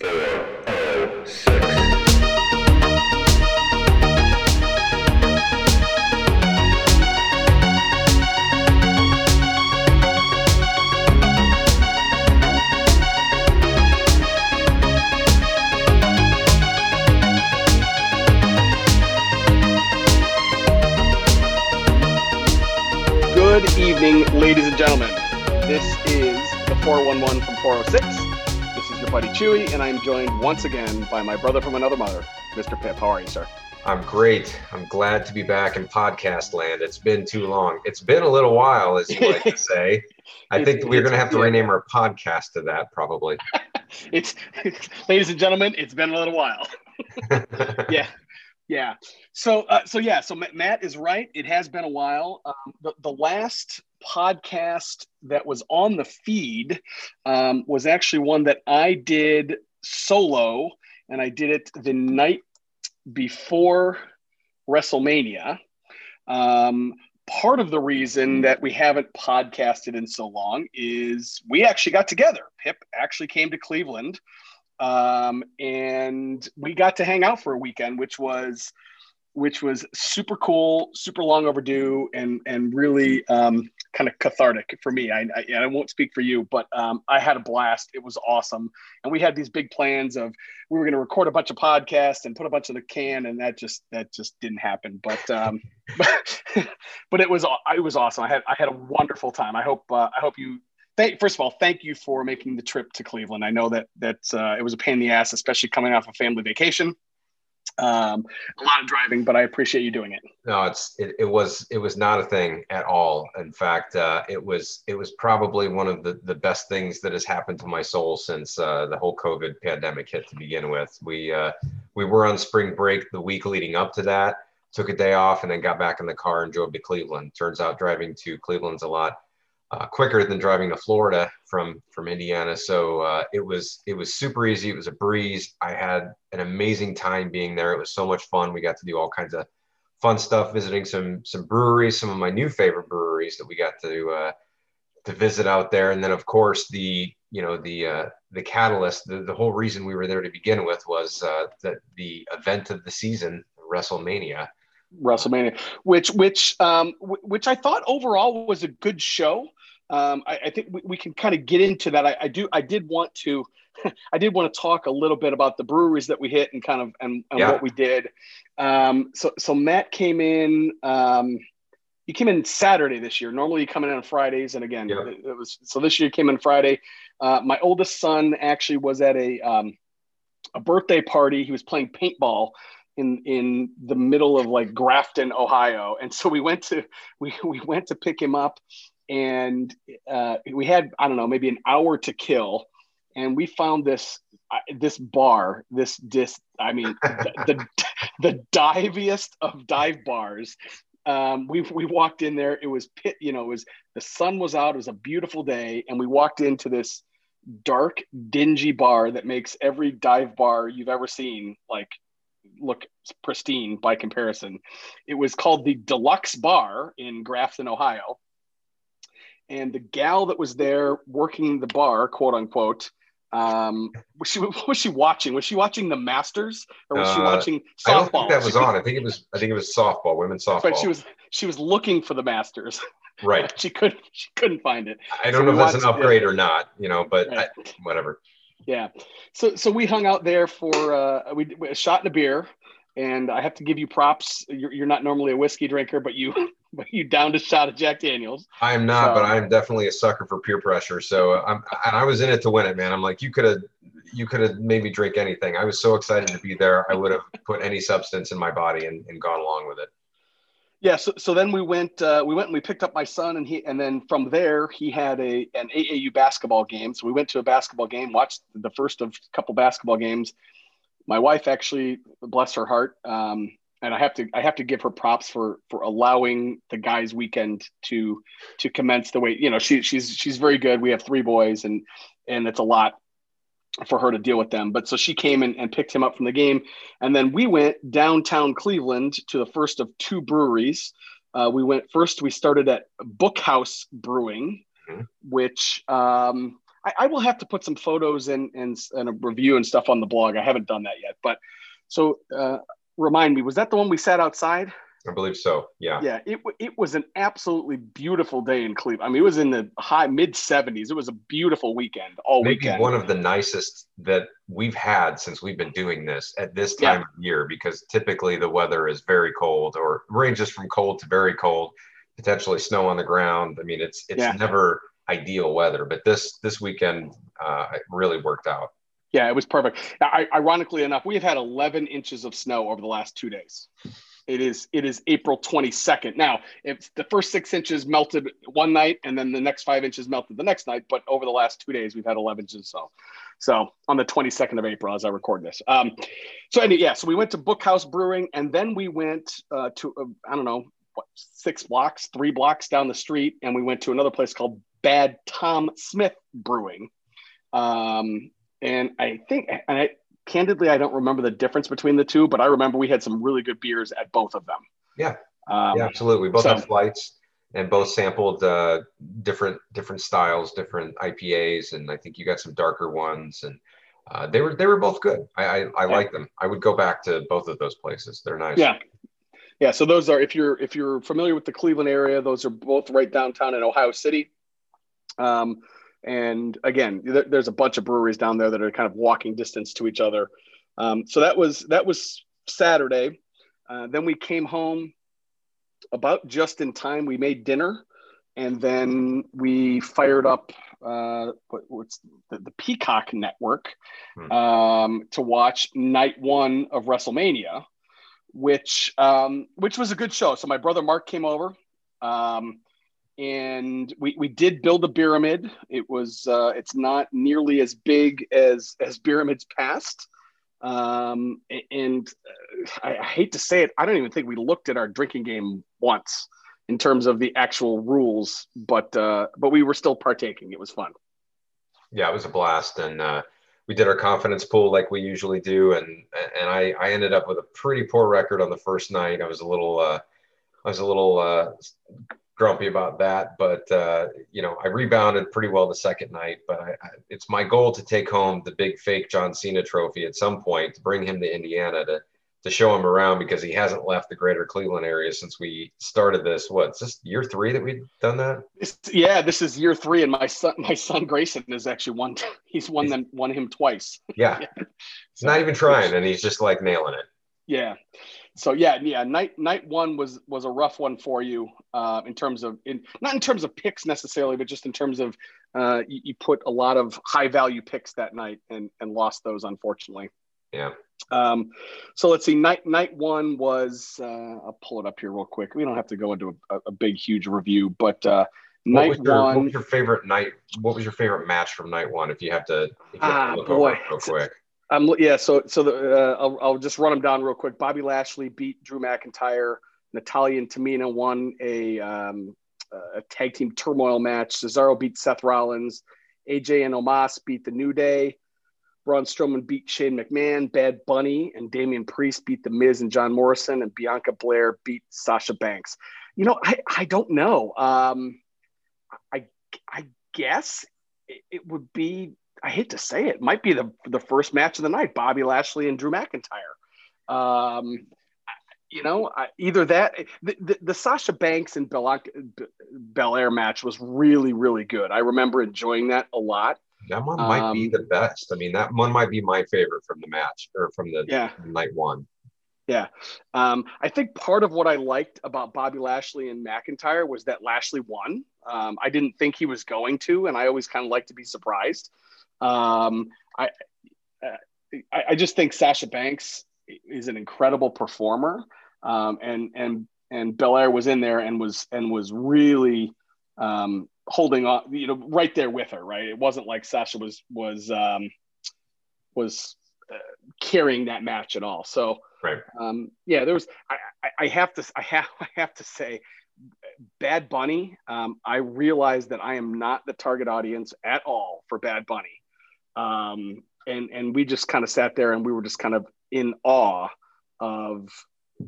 Good Chewie, and I'm joined once again by my brother from another mother, Mr. Pip. How are you, sir? I'm great. I'm glad to be back in podcast land. It's been too long. It's been a little while, as you like to say. I think we're going to have to rename our podcast to that probably. it's, ladies and gentlemen, it's been a little while. yeah, yeah. So, uh, so yeah. So Matt is right. It has been a while. Um, the, the last podcast that was on the feed um, was actually one that I did solo, and I did it the night before WrestleMania. Um, part of the reason that we haven't podcasted in so long is we actually got together. Pip actually came to Cleveland, um, and we got to hang out for a weekend, which was which was super cool, super long overdue, and and really um, kind of cathartic for me. I, I, I won't speak for you, but um, I had a blast. It was awesome, and we had these big plans of we were going to record a bunch of podcasts and put a bunch of the can, and that just that just didn't happen. But um, but, but it was it was awesome. I had I had a wonderful time. I hope uh, I hope you. Thank, first of all, thank you for making the trip to Cleveland. I know that that uh, it was a pain in the ass, especially coming off a family vacation um, a lot of driving, but I appreciate you doing it. No, it's it, it was it was not a thing at all. In fact, uh, it was it was probably one of the the best things that has happened to my soul since uh, the whole COVID pandemic hit to begin with. We uh, we were on spring break the week leading up to that. Took a day off and then got back in the car and drove to Cleveland. Turns out driving to Cleveland's a lot uh, quicker than driving to Florida from from Indiana. So uh, it was it was super easy. It was a breeze. I had an amazing time being there. It was so much fun. We got to do all kinds of fun stuff, visiting some some breweries, some of my new favorite breweries that we got to uh, to visit out there. And then of course the you know the uh, the catalyst, the, the whole reason we were there to begin with was uh, that the event of the season, WrestleMania. WrestleMania, which which um, which I thought overall was a good show um, I, I, think we, we can kind of get into that. I, I, do. I did want to. I did want to talk a little bit about the breweries that we hit and kind of and, and yeah. what we did. Um, so so Matt came in. Um, he came in Saturday this year. Normally, you come in on Fridays, and again, yeah. it, it, was so this year came in Friday. Uh, my oldest son actually was at a um, a birthday party. He was playing paintball in in the middle of like Grafton, Ohio, and so we went to we we went to pick him up, and uh, we had I don't know maybe an hour to kill, and we found this uh, this bar this this I mean the, the the diviest of dive bars. Um, we we walked in there. It was pit. You know, it was the sun was out. It was a beautiful day, and we walked into this dark, dingy bar that makes every dive bar you've ever seen like look pristine by comparison. It was called the Deluxe Bar in Grafton, Ohio and the gal that was there working the bar, quote unquote, um, was she was she watching? Was she watching the Masters or was uh, she watching softball? I don't think that was on. I think it was. I think it was softball, women's softball. But she was she was looking for the Masters. Right. she couldn't she couldn't find it. I don't so know if that's an upgrade it. or not. You know, but right. I, whatever. Yeah. So so we hung out there for uh, we, we a shot and a beer and I have to give you props. You're, you're not normally a whiskey drinker, but you but you downed a shot of Jack Daniels. I am not, so, but I am definitely a sucker for peer pressure. So I'm and I was in it to win it, man. I'm like, you could have you could have made me drink anything. I was so excited to be there. I would have put any substance in my body and, and gone along with it. Yeah, so, so then we went uh, we went and we picked up my son and he and then from there he had a an AAU basketball game. So we went to a basketball game, watched the first of a couple basketball games my wife actually, bless her heart, um, and I have to I have to give her props for for allowing the guys' weekend to to commence the way you know she she's she's very good. We have three boys and and it's a lot for her to deal with them. But so she came in and picked him up from the game, and then we went downtown Cleveland to the first of two breweries. Uh, we went first. We started at Bookhouse Brewing, mm-hmm. which um, I, I will have to put some photos and, and and a review and stuff on the blog. I haven't done that yet, but so uh, remind me, was that the one we sat outside? I believe so. Yeah. Yeah. It, it was an absolutely beautiful day in Cleveland. I mean, it was in the high mid 70s. It was a beautiful weekend all Maybe weekend. one of the nicest that we've had since we've been doing this at this time yeah. of year because typically the weather is very cold or ranges from cold to very cold, potentially snow on the ground. I mean, it's it's yeah. never ideal weather, but this this weekend uh, it really worked out. Yeah, it was perfect. I, ironically enough, we have had 11 inches of snow over the last two days. It is it is April 22nd. Now, if the first six inches melted one night and then the next five inches melted the next night, but over the last two days we've had 11 inches. So, so on the 22nd of April as I record this. Um, so anyway, yeah, so we went to Bookhouse Brewing and then we went uh, to uh, I don't know what, six blocks, three blocks down the street, and we went to another place called Bad Tom Smith Brewing. Um, and I think, and I, candidly, I don't remember the difference between the two, but I remember we had some really good beers at both of them. Yeah, um, yeah, absolutely. We both so, have flights and both sampled uh, different different styles, different IPAs, and I think you got some darker ones, and uh, they were they were both good. I I, I yeah. like them. I would go back to both of those places. They're nice. Yeah, yeah. So those are if you're if you're familiar with the Cleveland area, those are both right downtown in Ohio City. Um, and again, there's a bunch of breweries down there that are kind of walking distance to each other. Um, so that was that was Saturday. Uh, then we came home about just in time. We made dinner, and then we fired up uh, what, what's the, the, Peacock Network hmm. um, to watch night one of WrestleMania, which um, which was a good show. So my brother Mark came over. Um, and we, we did build a pyramid. It was uh, it's not nearly as big as as pyramids past. Um, and uh, I, I, hate to say it, I don't even think we looked at our drinking game once in terms of the actual rules, but uh, but we were still partaking. It was fun. Yeah, it was a blast, and uh, we did our confidence pool like we usually do, and and I I ended up with a pretty poor record on the first night. I was a little. Uh, I was a little uh, grumpy about that. But uh, you know, I rebounded pretty well the second night. But I, I, it's my goal to take home the big fake John Cena trophy at some point to bring him to Indiana to to show him around because he hasn't left the greater Cleveland area since we started this. What? Is this year three that we've done that? Yeah, this is year three, and my son, my son Grayson, has actually won. He's won them, won him twice. Yeah, yeah. So, not even trying, and he's just like nailing it. Yeah, so yeah, yeah, night night one was was a rough one for you uh, in terms of in not in terms of picks necessarily, but just in terms of uh, you, you, put a lot of high value picks that night and and lost those unfortunately. Yeah. Um, so let's see. Night night one was uh, I'll pull it up here real quick. We don't have to go into a, a big huge review, but uh, night what your, one. What was your favorite night? What was your favorite match from night one? If you have to, if you have to ah, look boy. over real quick. I'm yeah. So so the, uh, I'll, I'll just run them down real quick. Bobby Lashley beat Drew McIntyre. Natalya and Tamina won a, um, a tag team turmoil match. Cesaro beat Seth Rollins. AJ and Omos beat the New Day. Braun Strowman beat Shane McMahon. Bad Bunny and Damian Priest beat The Miz and John Morrison. And Bianca Belair beat Sasha Banks. You know, I, I don't know. Um, I I guess it, it would be I hate to say it, might be the the first match of the night, Bobby Lashley and Drew McIntyre. Um, you know, either that, the, the, the Sasha Banks and Belair match was really, really good. I remember enjoying that a lot. That one might um, be the best. I mean, that one might be my favorite from the match or from the yeah. night one. Yeah. Um, I think part of what I liked about Bobby Lashley and McIntyre was that Lashley won. Um, I didn't think he was going to, and I always kind of like to be surprised. Um, I, I, I just think Sasha Banks is an incredible performer, um, and and and Belair was in there and was and was really um, holding on, you know, right there with her. Right, it wasn't like Sasha was was um, was uh, carrying that match at all. So, right. um, yeah, there was. I, I, I have to. I have. I have to say, Bad Bunny. Um, I realize that I am not the target audience at all for Bad Bunny um, and and we just kind of sat there and we were just kind of in awe of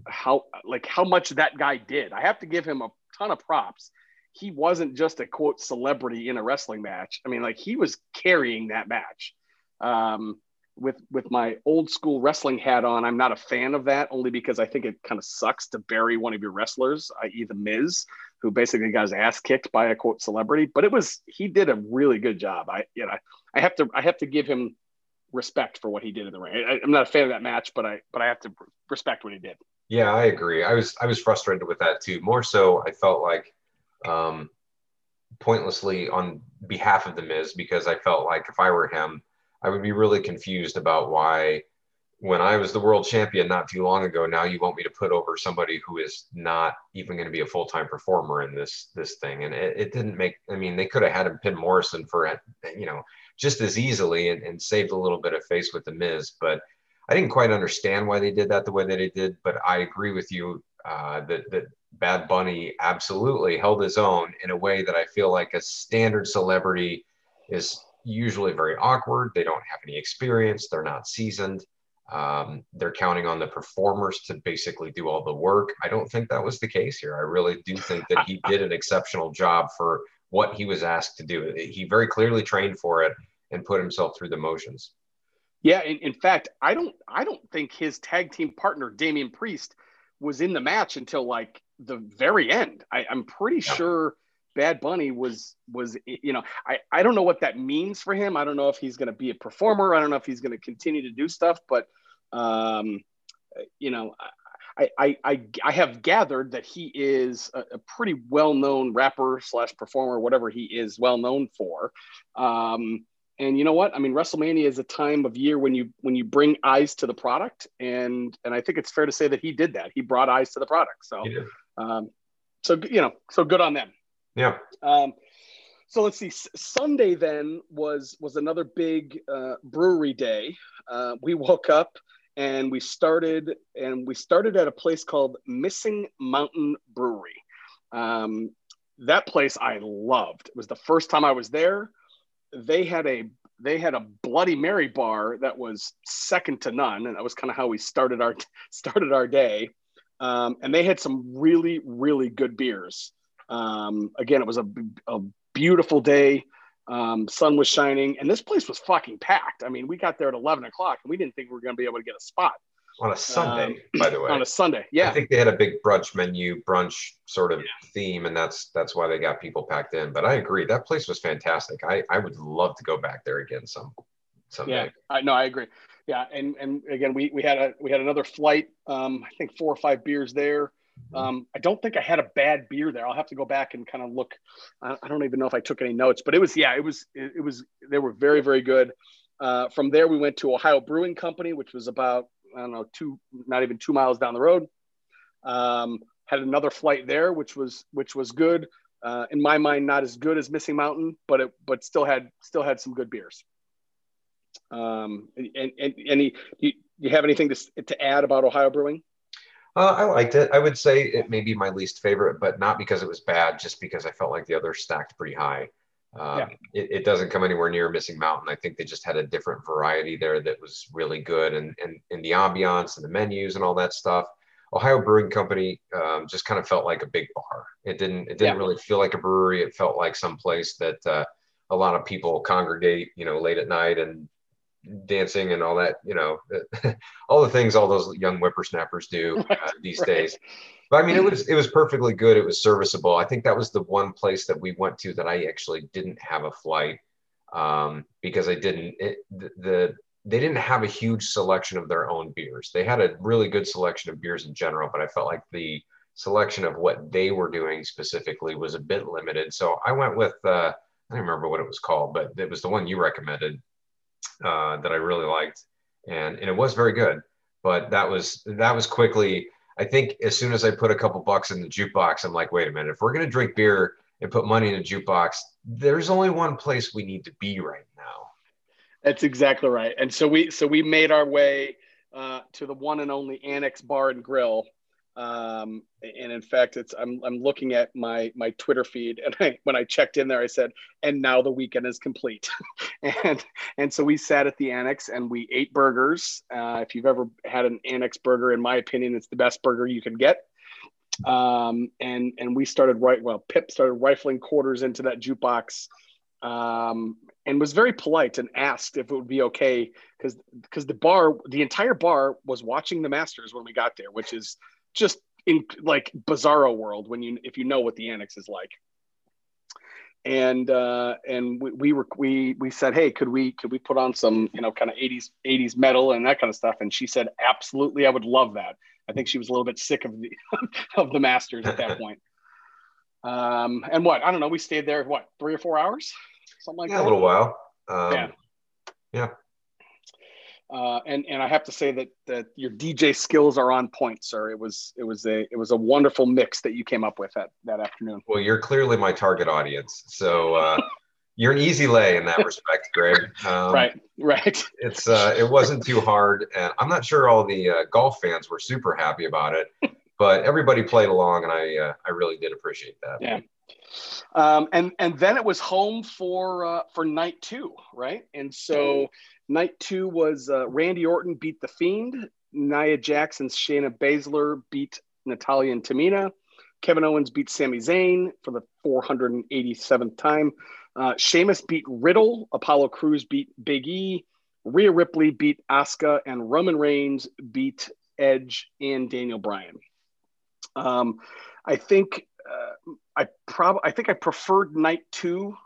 how like how much that guy did. I have to give him a ton of props. he wasn't just a quote celebrity in a wrestling match. I mean, like he was carrying that match. Um, with with my old school wrestling hat on, I'm not a fan of that only because I think it kind of sucks to bury one of your wrestlers, i.e. the Miz, who basically got his ass kicked by a quote celebrity. But it was he did a really good job. I you know I have to I have to give him respect for what he did in the ring. I, am not a fan of that match, but I but I have to respect what he did. Yeah, I agree. I was I was frustrated with that too. More so, I felt like um, pointlessly on behalf of the Miz because I felt like if I were him I would be really confused about why, when I was the world champion not too long ago, now you want me to put over somebody who is not even going to be a full time performer in this this thing. And it, it, didn't make. I mean, they could have had him pin Morrison for you know just as easily and, and saved a little bit of face with the Miz, but. I didn't quite understand why they did that the way that they did, but I agree with you uh, that that Bad Bunny absolutely held his own in a way that I feel like a standard celebrity is usually very awkward. They don't have any experience. They're not seasoned. Um, they're counting on the performers to basically do all the work. I don't think that was the case here. I really do think that he did an exceptional job for what he was asked to do. He very clearly trained for it and put himself through the motions. Yeah, in, in fact, I don't I don't think his tag team partner Damian Priest was in the match until like the very end. I, am pretty yeah. sure Bad Bunny was was you know I I don't know what that means for him. I don't know if he's going to be a performer. I don't know if he's going to continue to do stuff. But um, you know, I I I, I have gathered that he is a, a pretty well known rapper slash performer, whatever he is well known for. Um, and you know what? I mean, WrestleMania is a time of year when you when you bring eyes to the product, and and I think it's fair to say that he did that. He brought eyes to the product. So, um, so you know, so good on them. Yeah. Um, so let's see. Sunday then was was another big uh, brewery day. Uh, we woke up and we started and we started at a place called Missing Mountain Brewery. Um, that place I loved. It was the first time I was there. They had a they had a Bloody Mary bar that was second to none, and that was kind of how we started our started our day. Um, and they had some really really good beers. Um, again, it was a, a beautiful day. Um, sun was shining, and this place was fucking packed. I mean, we got there at 11 o'clock, and we didn't think we were going to be able to get a spot. On a Sunday, um, by the way. On a Sunday, yeah. I think they had a big brunch menu, brunch sort of yeah. theme, and that's that's why they got people packed in. But I agree, that place was fantastic. I I would love to go back there again some someday. Yeah, I no, I agree. Yeah, and and again, we we had a we had another flight. Um, I think four or five beers there. Mm-hmm. Um, I don't think I had a bad beer there. I'll have to go back and kind of look. I, I don't even know if I took any notes, but it was yeah, it was it, it was they were very very good. Uh, from there, we went to Ohio Brewing Company, which was about I don't know two not even two miles down the road. Um, had another flight there, which was which was good. Uh, in my mind, not as good as Missing Mountain, but it but still had still had some good beers. Um, and, and any you, you have anything to to add about Ohio Brewing? Uh, I liked it. I would say it may be my least favorite, but not because it was bad, just because I felt like the others stacked pretty high. Um, yeah. it, it, doesn't come anywhere near Missing Mountain. I think they just had a different variety there that was really good, and and in the ambiance and the menus and all that stuff. Ohio Brewing Company um, just kind of felt like a big bar. It didn't it didn't yeah. really feel like a brewery. It felt like some place that uh, a lot of people congregate, you know, late at night and dancing and all that, you know, all the things all those young whippersnappers do uh, these right. days. But I mean, it was it was perfectly good. It was serviceable. I think that was the one place that we went to that I actually didn't have a flight um, because I didn't it, the, the they didn't have a huge selection of their own beers. They had a really good selection of beers in general, but I felt like the selection of what they were doing specifically was a bit limited. So I went with uh, I don't remember what it was called, but it was the one you recommended uh, that I really liked, and and it was very good. But that was that was quickly. I think as soon as I put a couple bucks in the jukebox, I'm like, wait a minute. If we're gonna drink beer and put money in a jukebox, there's only one place we need to be right now. That's exactly right. And so we so we made our way uh, to the one and only Annex Bar and Grill um, and in fact, it's I'm I'm looking at my my Twitter feed, and I, when I checked in there, I said, "And now the weekend is complete," and and so we sat at the annex and we ate burgers. Uh, if you've ever had an annex burger, in my opinion, it's the best burger you can get. um, and and we started right. Well, Pip started rifling quarters into that jukebox, um, and was very polite and asked if it would be okay because because the bar, the entire bar, was watching the Masters when we got there, which is just in like bizarro world when you if you know what the annex is like and uh, and we, we were we we said, hey, could we could we put on some you know kind of 80s 80s metal and that kind of stuff? And she said, absolutely, I would love that. I think she was a little bit sick of the of the Masters at that point. Um, and what I don't know, we stayed there what three or four hours, something like yeah, that. A little while. Um, yeah. Yeah. Uh, and and I have to say that that your DJ skills are on point, sir. It was it was a it was a wonderful mix that you came up with that that afternoon. Well, you're clearly my target audience, so uh, you're an easy lay in that respect, Greg. Um, right, right. It's uh, it wasn't too hard, and I'm not sure all the uh, golf fans were super happy about it, but everybody played along, and I uh, I really did appreciate that. Yeah. Um, and and then it was home for uh, for night two, right? And so Night two was uh, Randy Orton beat The Fiend. Nia Jackson, Shayna Baszler beat Natalya and Tamina. Kevin Owens beat Sami Zayn for the 487th time. Uh, Sheamus beat Riddle. Apollo Crews beat Big E. Rhea Ripley beat Asuka, and Roman Reigns beat Edge and Daniel Bryan. Um, I think uh, I probably I think I preferred night two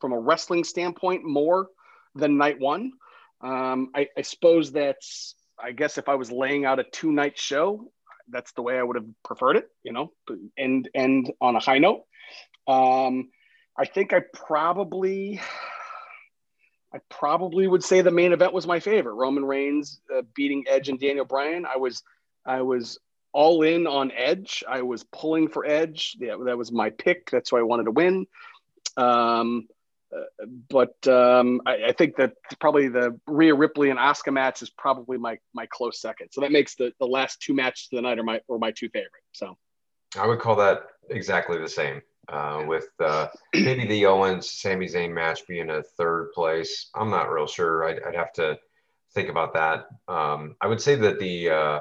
from a wrestling standpoint more than night one. Um, I, I suppose that's, I guess if I was laying out a two night show, that's the way I would have preferred it, you know, and end on a high note. Um, I think I probably, I probably would say the main event was my favorite. Roman Reigns uh, beating Edge and Daniel Bryan. I was, I was all in on Edge. I was pulling for Edge. Yeah, that was my pick. That's why I wanted to win. Um, but um, I, I, think that probably the Rhea Ripley and Asuka match is probably my my close second. So that makes the, the last two matches of the night are my or my two favorite. So I would call that exactly the same. Uh, with uh, maybe the Owens Sami Zayn match being a third place. I'm not real sure. I'd, I'd have to think about that. Um, I would say that the uh,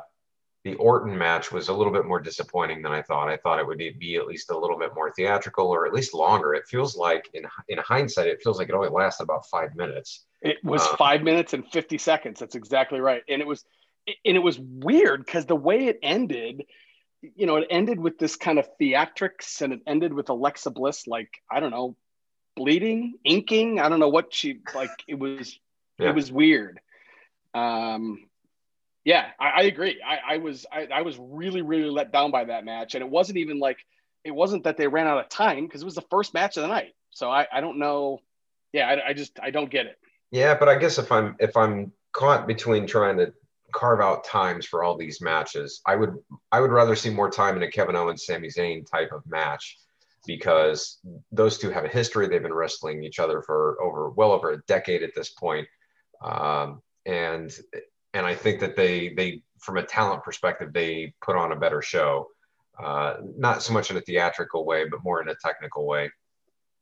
the Orton match was a little bit more disappointing than I thought. I thought it would be at least a little bit more theatrical or at least longer. It feels like in in hindsight, it feels like it only lasted about five minutes. It was um, five minutes and fifty seconds. That's exactly right. And it was and it was weird because the way it ended, you know, it ended with this kind of theatrics and it ended with Alexa Bliss like I don't know, bleeding, inking. I don't know what she like. It was yeah. it was weird. Um, yeah, I, I agree. I, I was I, I, was really really let down by that match, and it wasn't even like it wasn't that they ran out of time because it was the first match of the night. So I, I don't know. Yeah, I, I just I don't get it. Yeah, but I guess if I'm if I'm caught between trying to carve out times for all these matches, I would I would rather see more time in a Kevin Owens Sami Zayn type of match because those two have a history. They've been wrestling each other for over well over a decade at this point. Um, and and I think that they they from a talent perspective they put on a better show, uh, not so much in a theatrical way, but more in a technical way,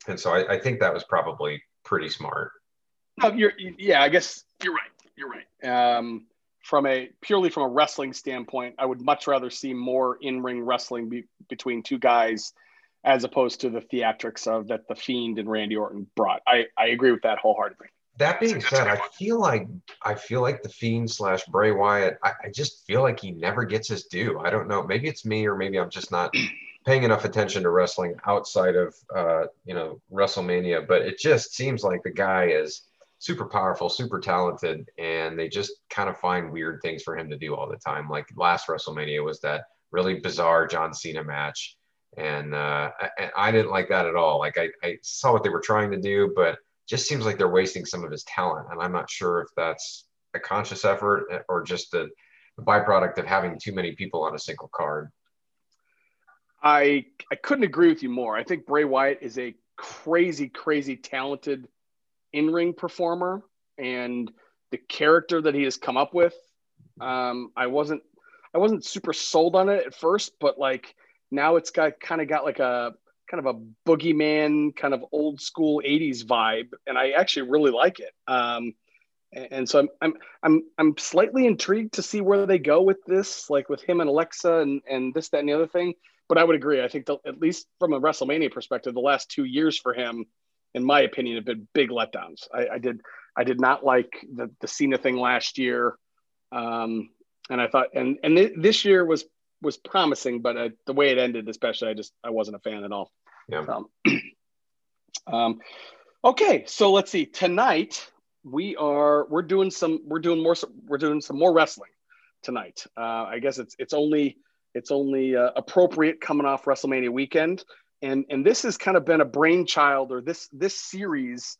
and so I, I think that was probably pretty smart. No, you're yeah, I guess you're right. You're right. Um, from a purely from a wrestling standpoint, I would much rather see more in-ring wrestling be, between two guys as opposed to the theatrics of that the Fiend and Randy Orton brought. I, I agree with that wholeheartedly. That being said, I feel like I feel like the Fiend slash Bray Wyatt. I, I, just feel like he never gets his due. I don't know. Maybe it's me, or maybe I'm just not paying enough attention to wrestling outside of uh, you know WrestleMania. But it just seems like the guy is super powerful, super talented, and they just kind of find weird things for him to do all the time. Like last WrestleMania was that really bizarre John Cena match, and uh, I, I didn't like that at all. Like I, I saw what they were trying to do, but just seems like they're wasting some of his talent. And I'm not sure if that's a conscious effort or just a, a byproduct of having too many people on a single card. I I couldn't agree with you more. I think Bray Wyatt is a crazy, crazy talented in-ring performer, and the character that he has come up with. Um, I wasn't I wasn't super sold on it at first, but like now it's got kind of got like a kind of a boogeyman, kind of old school '80s vibe, and I actually really like it. Um, and so I'm, I'm I'm I'm slightly intrigued to see where they go with this, like with him and Alexa and and this that and the other thing, but I would agree. I think the, at least from a WrestleMania perspective, the last two years for him, in my opinion, have been big letdowns. I, I did I did not like the the Cena thing last year, um, and I thought and and th- this year was was promising, but uh, the way it ended, especially, I just I wasn't a fan at all. Yeah. Um, um, okay, so let's see. Tonight we are we're doing some we're doing more we're doing some more wrestling tonight. Uh, I guess it's it's only it's only uh, appropriate coming off WrestleMania weekend, and and this has kind of been a brainchild, or this this series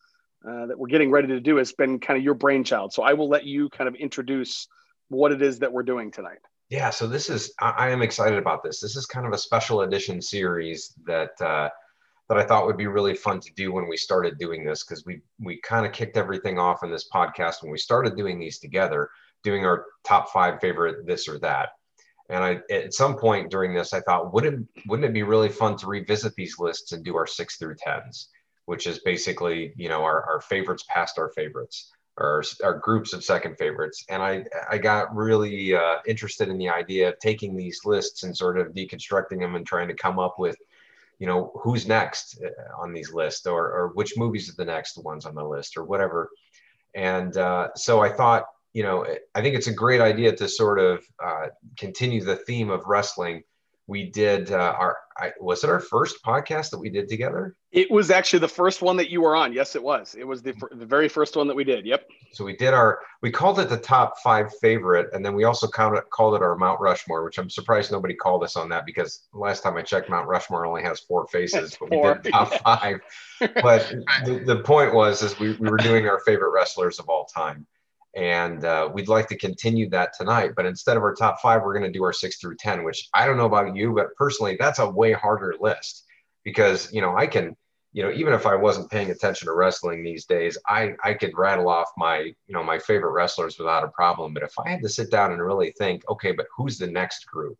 uh, that we're getting ready to do has been kind of your brainchild. So I will let you kind of introduce what it is that we're doing tonight. Yeah, so this is I, I am excited about this. This is kind of a special edition series that uh, that I thought would be really fun to do when we started doing this because we we kind of kicked everything off in this podcast when we started doing these together, doing our top five favorite this or that. And I at some point during this, I thought, wouldn't wouldn't it be really fun to revisit these lists and do our six through tens, which is basically you know our, our favorites past our favorites or our groups of second favorites. And I, I got really uh, interested in the idea of taking these lists and sort of deconstructing them and trying to come up with, you know, who's next uh, on these lists or, or which movies are the next ones on the list or whatever. And uh, so I thought, you know, I think it's a great idea to sort of uh, continue the theme of wrestling we did uh, our I, was it our first podcast that we did together? It was actually the first one that you were on. Yes it was. It was the, the very first one that we did. Yep. So we did our we called it the top five favorite and then we also called it, called it our mount rushmore which i'm surprised nobody called us on that because last time i checked mount rushmore only has four faces but we did top five. But the, the point was is we, we were doing our favorite wrestlers of all time and uh, we'd like to continue that tonight. But instead of our top five, we're going to do our six through 10, which I don't know about you, but personally, that's a way harder list because, you know, I can, you know, even if I wasn't paying attention to wrestling these days, I, I could rattle off my, you know, my favorite wrestlers without a problem. But if I had to sit down and really think, okay, but who's the next group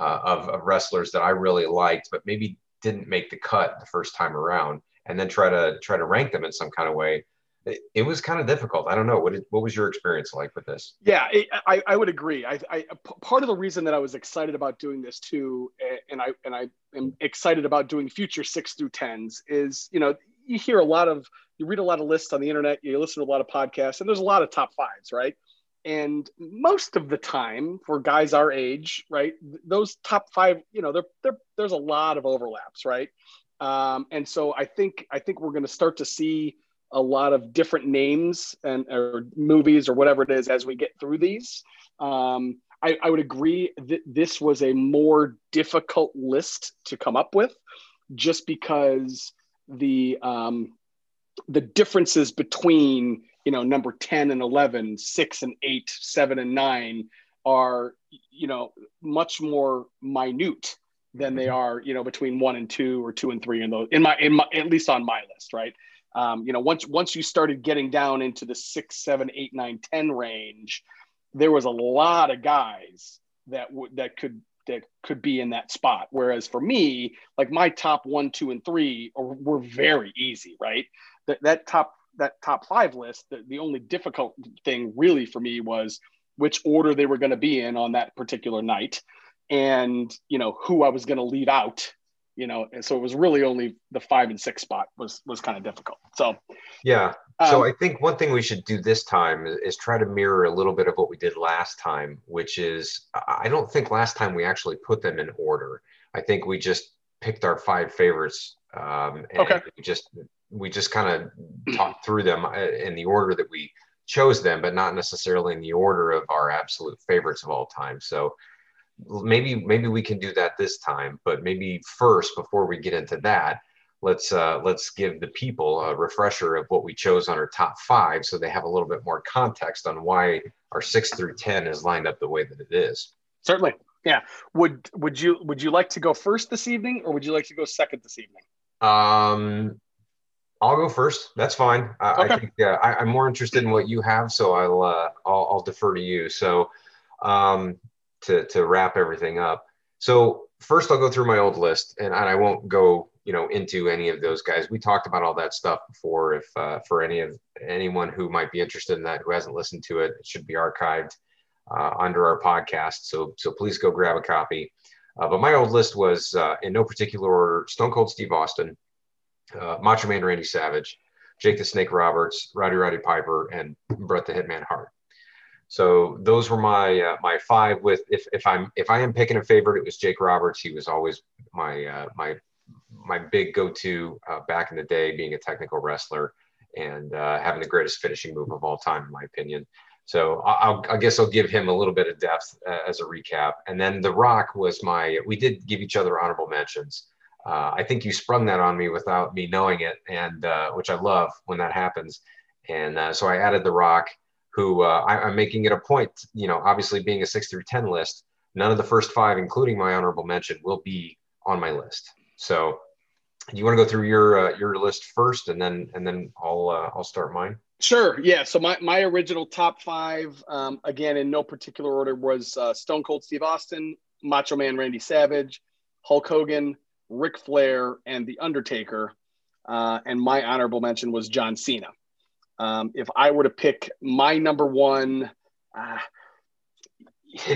uh, of, of wrestlers that I really liked, but maybe didn't make the cut the first time around, and then try to try to rank them in some kind of way it, was kind of difficult. I don't know. What did, what was your experience like with this? Yeah, it, I, I would agree. I, I, part of the reason that I was excited about doing this too, and I, and I am excited about doing future six through tens is, you know, you hear a lot of, you read a lot of lists on the internet, you listen to a lot of podcasts, and there's a lot of top fives, right? And most of the time, for guys our age, right, those top five, you know, there, there's a lot of overlaps, right? Um, and so I think I think we're going to start to see a lot of different names and or movies or whatever it is as we get through these. Um, I, I, would agree that this was a more difficult list to come up with, just because the um, the differences between you know number 10 and 11 6 and 8 7 and 9 are you know much more minute than they mm-hmm. are you know between 1 and 2 or 2 and 3 in those in my in my at least on my list right um, you know, once once you started getting down into the six, seven, eight, nine, ten range, there was a lot of guys that that could that could be in that spot. Whereas for me, like my top one, two, and three are, were very easy, right? That that top that top five list, the, the only difficult thing really for me was which order they were going to be in on that particular night, and you know who I was going to leave out you know, and so it was really only the five and six spot was was kind of difficult. So yeah. So um, I think one thing we should do this time is, is, try to mirror a little bit of what we did last time, which is I don't think last time we actually put them in order. I think we just picked our five favorites um, and okay. we just we just kind of talked through them uh, in the order that we chose them, but not necessarily in the order of our absolute favorites of all time. So maybe maybe we can do that this time but maybe first before we get into that let's uh, let's give the people a refresher of what we chose on our top five so they have a little bit more context on why our six through ten is lined up the way that it is certainly yeah would would you would you like to go first this evening or would you like to go second this evening um I'll go first. That's fine. I, okay. I think uh, I, am more interested in what you have, so I'll, uh, I'll, I'll defer to you. So, um, to to wrap everything up. So first, I'll go through my old list, and, I won't go you know into any of those guys. We talked about all that stuff before. If uh, for any of anyone who might be interested in that who hasn't listened to it, it should be archived uh, under our podcast. So so please go grab a copy. Uh, but my old list was uh, in no particular order: Stone Cold Steve Austin, uh, Macho Man Randy Savage, Jake the Snake Roberts, Rowdy Roddy Piper, and Bret the Hitman Hart. So those were my uh, my five. With if if I'm if I am picking a favorite, it was Jake Roberts. He was always my uh, my my big go-to uh, back in the day, being a technical wrestler and uh, having the greatest finishing move of all time, in my opinion. So I'll, i guess I'll give him a little bit of depth uh, as a recap. And then The Rock was my. We did give each other honorable mentions. Uh, I think you sprung that on me without me knowing it, and which I love when that happens. And so I added The Rock, who uh, I, am making it a point. You know, obviously being a six through ten list, none of the first five, including my honorable mention, will be on my list. So, do you want to go through your uh, your list first, and then and then I'll I'll start mine. Sure. Yeah. So my, my original top five, um, again, in no particular order, was uh, Stone Cold Steve Austin, Macho Man Randy Savage, Hulk Hogan, Ric Flair, and The Undertaker. Uh, and my honorable mention was John Cena. Um, if I were to pick my number one, uh,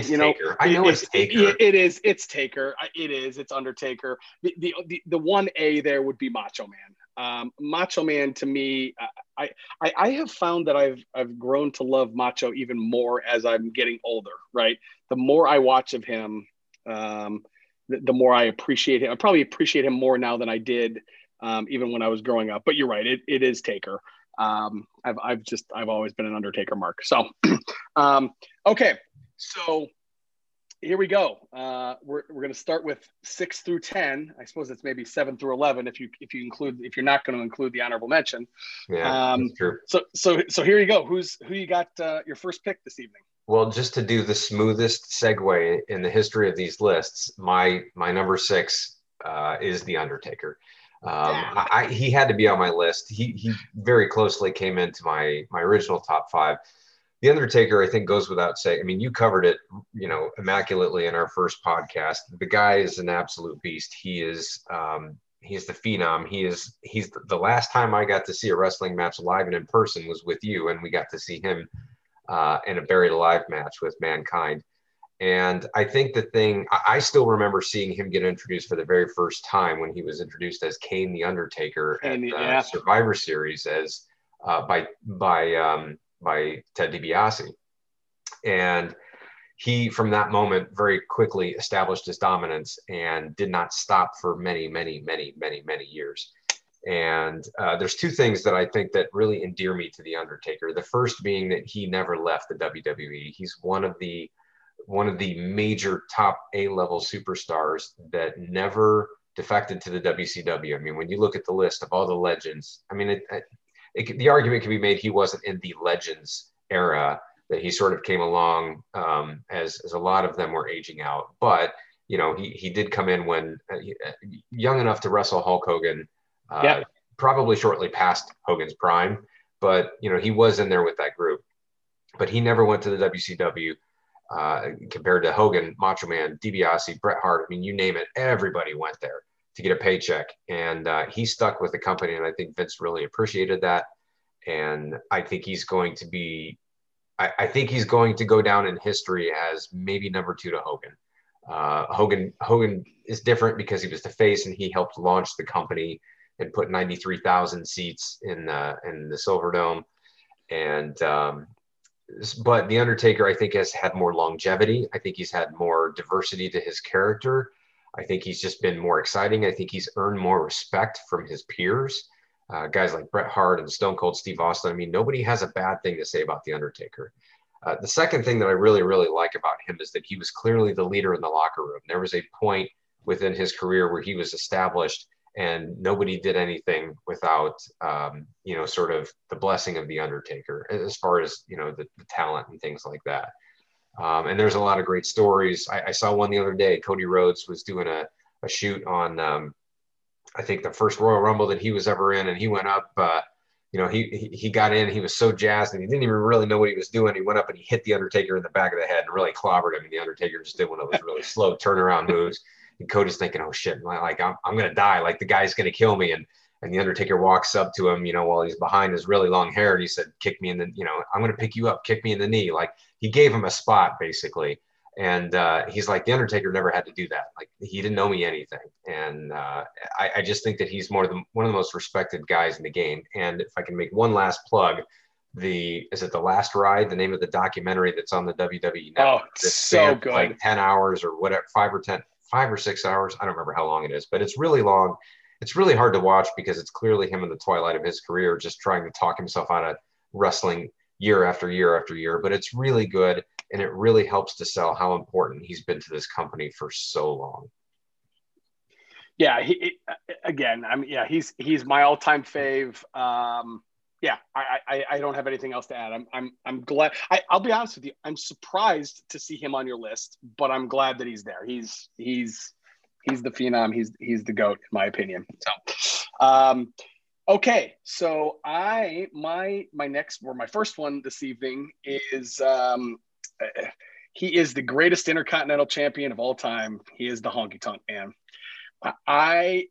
you know, Taker. I know it's, it's Taker. It, it is. It's Taker. It is. It's Undertaker. The, the the the one A there would be Macho Man. Um, Macho Man to me, I, I, I have found that I've I've grown to love Macho even more as I'm getting older. Right, the more I watch of him, um, the, the, more I appreciate him. I probably appreciate him more now than I did um, even when I was growing up. But you're right, it, it is Taker. Um, I've I've just I've always been an Undertaker mark. So, um, okay, so here we go. Uh, we're we're going to start with six through ten. I suppose it's maybe seven through eleven if you if you include if you're not going to include the honorable mention. Yeah, um, true. So so so here you go. Who's who you got uh, your first pick this evening? Well, just to do the smoothest segue in the history of these lists, my my number six uh, is the Undertaker. Um, I, I, he had to be on my list. He he very closely came into my my original top five the Undertaker, I think, goes without saying. I mean, you covered it, you know, immaculately in our first podcast. The guy is an absolute beast. He is, um, he's the phenom. He is, he's the, the last time I got to see a wrestling match live and in person was with you, and we got to see him uh, in a buried alive match with Mankind. And I think the thing I still remember seeing him get introduced for the very first time when he was introduced as Kane the Undertaker at the yeah. Survivor Series as uh, by by um, by Ted DiBiase. And he, from that moment, very quickly established his dominance and did not stop for many, many, many, many, many years. And uh, there's two things that I think that really endear me to the Undertaker. The first being that he never left the WWE. He's one of the one of the major top A level superstars that never defected to the WCW. I mean, when you look at the list of all the legends, I mean, it, it, the argument can be made he wasn't in the legends era that he sort of came along um, as, as a lot of them were aging out but you know he, he did come in when uh, uh young enough to wrestle hulk hogan uh, yeah. probably shortly past hogan's prime but you know he was in there with that group but he never went to the wcw uh, compared to hogan macho man DiBiase, bret hart i mean you name it everybody went there to get a paycheck. And uh, he stuck with the company, and I think Vince really appreciated that. And I think he's going to be, I, I think he's going to go down in history as maybe number two to Hogan. Uh, Hogan Hogan is different because he was the face and he helped launch the company and put 93,000 seats in uh, in the Silverdome. And um, but the Undertaker, I think, has had more longevity. I think he's had more diversity to his character. I think he's just been more exciting. I think he's earned more respect from his peers. Uh, guys like Bret Hart and Stone Cold Steve Austin. I mean, nobody has a bad thing to say about The Undertaker. Uh, the second thing that I really, really like about him is that he was clearly the leader in the locker room. There was a point within his career where he was established and nobody did anything without, um, you know, sort of the blessing of The Undertaker as far as, you know, the, the talent and things like that. Um, and there's a lot of great stories. I, I, saw one the other day. Cody Rhodes was doing a, a shoot on, um, I think, the first Royal Rumble that he was ever in, and he went up. Uh, you know, he, he got in. He was so jazzed, and he didn't even really know what he was doing. He went up and he hit the Undertaker in the back of the head and really clobbered him. And the Undertaker just did one of those really slow turnaround moves. And Cody's thinking, "Oh shit! Like I'm I'm gonna die. Like the guy's gonna kill me." And and the Undertaker walks up to him, you know, while he's behind his really long hair, and he said, "Kick me in the, you know, I'm going to pick you up, kick me in the knee." Like he gave him a spot basically, And uh, he's like, The Undertaker never had to do that. Like, he didn't know me anything. And uh, I, I, just think that he's more than one of the most respected guys in the game. And if I can make one last plug, the is it the last ride the name of the documentary that's on the wwe network oh it's so good like 10 hours or whatever five or 10 five or six hours i don't remember how long it is but it's really long. It's really hard to watch because it's clearly him in the twilight of his career just trying to talk himself out of wrestling year after year after year. But it's really good and it really helps to sell how important he's been to this company for so long. Yeah he, again i mean yeah he's he's my all-time fave. Um yeah, I, I, I don't have anything else to add. I'm I'm I'm glad. I, I'll be honest with you. I'm surprised to see him on your list, but I'm glad that he's there. He's he's he's the phenom. He's he's the goat in my opinion. So, um, okay. So I my my next or my first one this evening is um, he is the greatest intercontinental champion of all time. He is the Honky Tonk Man. I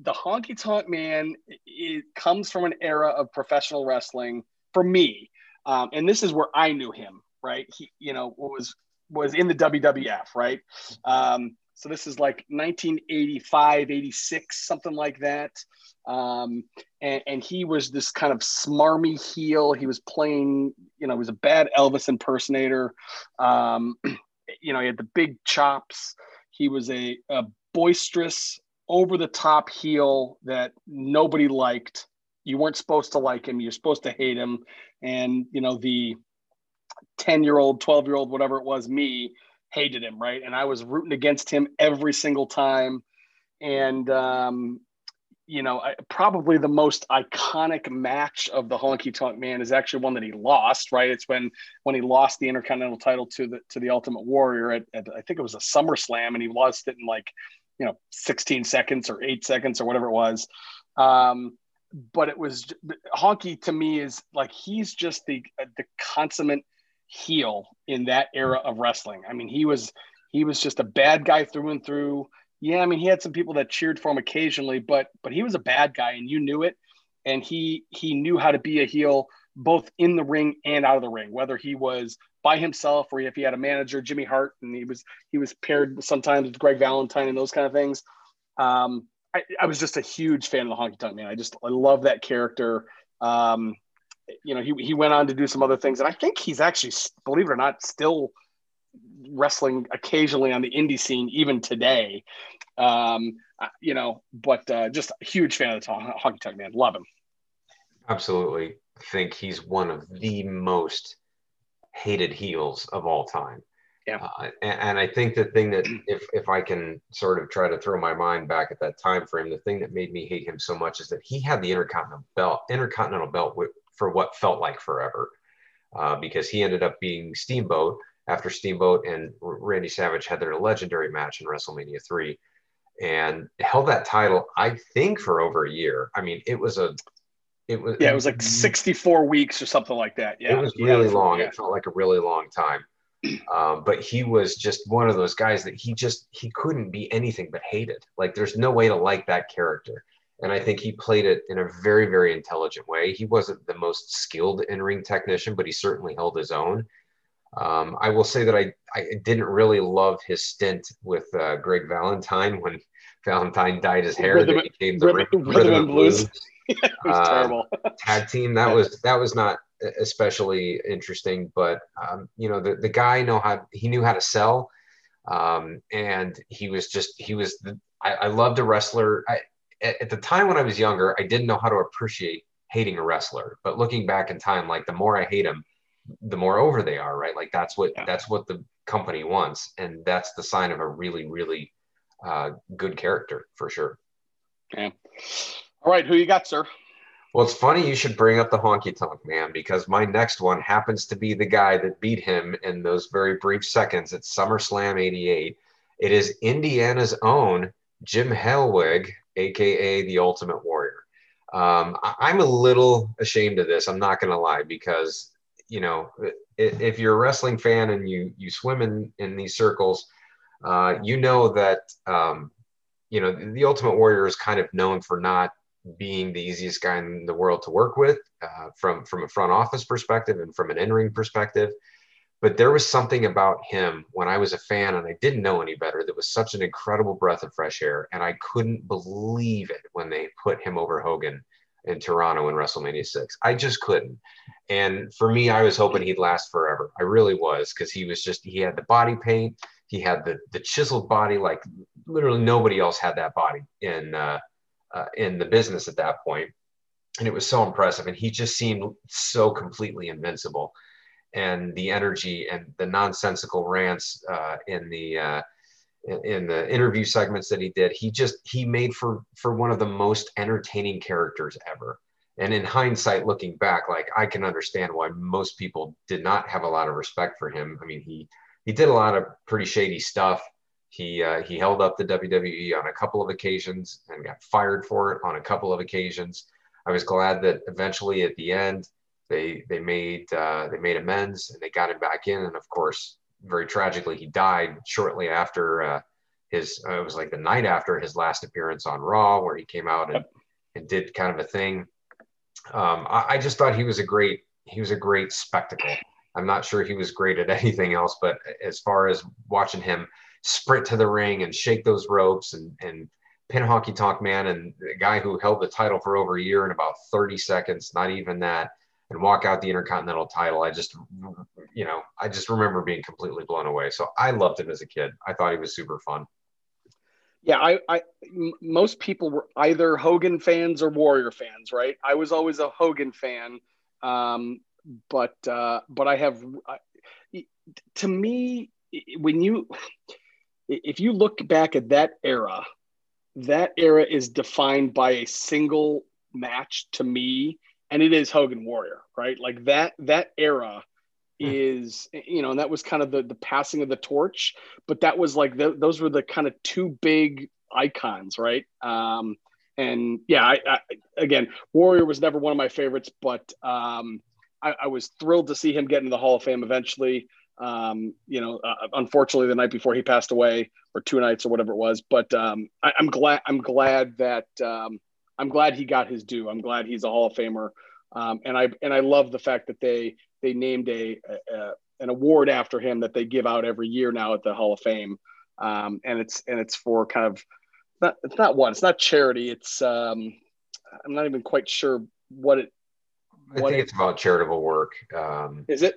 the honky tonk man it comes from an era of professional wrestling for me, um, and this is where I knew him. Right, he you know was was in the WWF. Right, um, so this is like 1985, 86, something like that. Um, and, and, he was this kind of smarmy heel. He was playing, you know, he was a bad Elvis impersonator. Um, you know, he had the big chops. He was a, a boisterous, over the top heel that nobody liked. You weren't supposed to like him. You're supposed to hate him. And, you know, the 10 year old, 12 year old, whatever it was, me hated him. Right. And I was rooting against him every single time. And, um, you know, I, probably the most iconic match of the Honky Tonk Man is actually one that he lost. Right, it's when when he lost the Intercontinental title to the to the Ultimate Warrior at, at I think it was a SummerSlam, and he lost it in like you know 16 seconds or eight seconds or whatever it was. Um, but it was Honky to me is like he's just the the consummate heel in that era of wrestling. I mean, he was he was just a bad guy through and through yeah, I mean, he had some people that cheered for him occasionally, but but he was a bad guy, and you knew it. And he he knew how to be a heel both in the ring and out of the ring, whether he was by himself or if he had a manager, Jimmy Hart, and he was he was paired sometimes with Greg Valentine and those kind of things. Um, I, I, was just a huge fan of the Honky Tonk Man. I just I love that character. Um, you know, he he went on to do some other things, and I think he's actually, believe it or not, still wrestling occasionally on the indie scene even today. Um, you know, but uh, just a huge fan of the Honky Tonk Man. Love him. Absolutely. think he's one of the most hated heels of all time. Yeah. Uh, and, and, I think the thing that if, if I can sort of try to throw my mind back at that time frame, the thing that made me hate him so much is that he had the intercontinental belt, intercontinental belt for what felt like forever. Uh, because he ended up being Steamboat after Steamboat and Randy Savage had their legendary match in WrestleMania 3 and held that title, I think, for over a year. I mean, it was a, it was, yeah, it was like 64 weeks or something like that. Yeah. It was really yeah, long. It felt like a really long time. Um, but he was just one of those guys that he just, he couldn't be anything but hated. Like, there's no way to like that character. And I think he played it in a very, very intelligent way. He wasn't the most skilled in ring technician, but he certainly held his own um, I will say that I, I didn't really love his stint with uh, Greg Valentine when Valentine dyed his hair. Rhythm, that became the Rhythm, Rhythm, Rhythm and Blues. It was uh, terrible. tag team that was that was not especially interesting, but um, you know the the guy know how he knew how to sell, um, and he was just he was the, I, I loved a wrestler. I, at, at the time when I was younger, I didn't know how to appreciate hating a wrestler, but looking back in time, like the more I hate him, the more over they are, right? Like that's what yeah. that's what the company wants, and that's the sign of a really, really uh, good character for sure. Okay. All right, who you got, sir? Well, it's funny you should bring up the honky tonk man because my next one happens to be the guy that beat him in those very brief seconds at SummerSlam 88. It is Indiana's own Jim Hellwig, aka the Ultimate Warrior. Um, I- am a little ashamed of this. I'm not going to lie because you know, if you're a wrestling fan and you you swim in in these circles, uh, you know that um, you know the Ultimate Warrior is kind of known for not being the easiest guy in the world to work with uh, from from a front office perspective and from an in ring perspective. but there was something about him when I was a fan and I didn't know any better that was such an incredible breath of fresh air. And I couldn't believe it when they put him over Hogan in Toronto in WrestleMania 6. I just couldn't. And for me, I was hoping he'd last forever. I really was because he was just, he had the body paint, he had the, the chiseled body, like literally nobody else had that body in, uh, uh, in the business at that point. And it was so impressive. And he just seemed so completely invincible. And the energy and the nonsensical rants uh, in the, uh, in the interview segments that he did he just he made for for one of the most entertaining characters ever and in hindsight looking back like i can understand why most people did not have a lot of respect for him i mean he he did a lot of pretty shady stuff he uh, he held up the wwe on a couple of occasions and got fired for it on a couple of occasions i was glad that eventually at the end they they made uh, they made amends and they got him back in and of course very tragically, he died shortly after uh, his. Uh, it was like the night after his last appearance on Raw, where he came out and, and did kind of a thing. Um, I, I, just thought he was a great. He was a great spectacle. I'm not sure he was great at anything else, but as far as watching him sprint to the ring and shake those ropes and and pin Honky Tonk Man and the guy who held the title for over a year in about 30 seconds, not even that and walk out the Intercontinental title. I just, you know, I just remember being completely blown away. So I loved him as a kid. I thought he was super fun. Yeah, I, I most people were either Hogan fans or Warrior fans, right? I was always a Hogan fan, um, but uh, but I have, I, to me, when you if you look back at that era, that era is defined by a single match to me and it is Hogan Warrior, right? Like that that era hmm. is you know, and that was kind of the the passing of the torch, but that was like the, those were the kind of two big icons, right? Um, and yeah, I, I, again, Warrior was never one of my favorites, but um, I, I, was thrilled to see him get into the Hall of Fame eventually. Um, you know, uh, unfortunately, the night before he passed away, or two nights, or whatever it was. But um, I, am glad. I'm glad that um, I'm glad he got his due. I'm glad he's a Hall of Famer. Um, and I and I love the fact that they they named a, a, an award after him that they give out every year now at the Hall of Fame. Um, and it's and it's for kind of not it's not one it's not charity it's um, I'm not even quite sure what it. What I think it, it's about charitable work. Um, is it?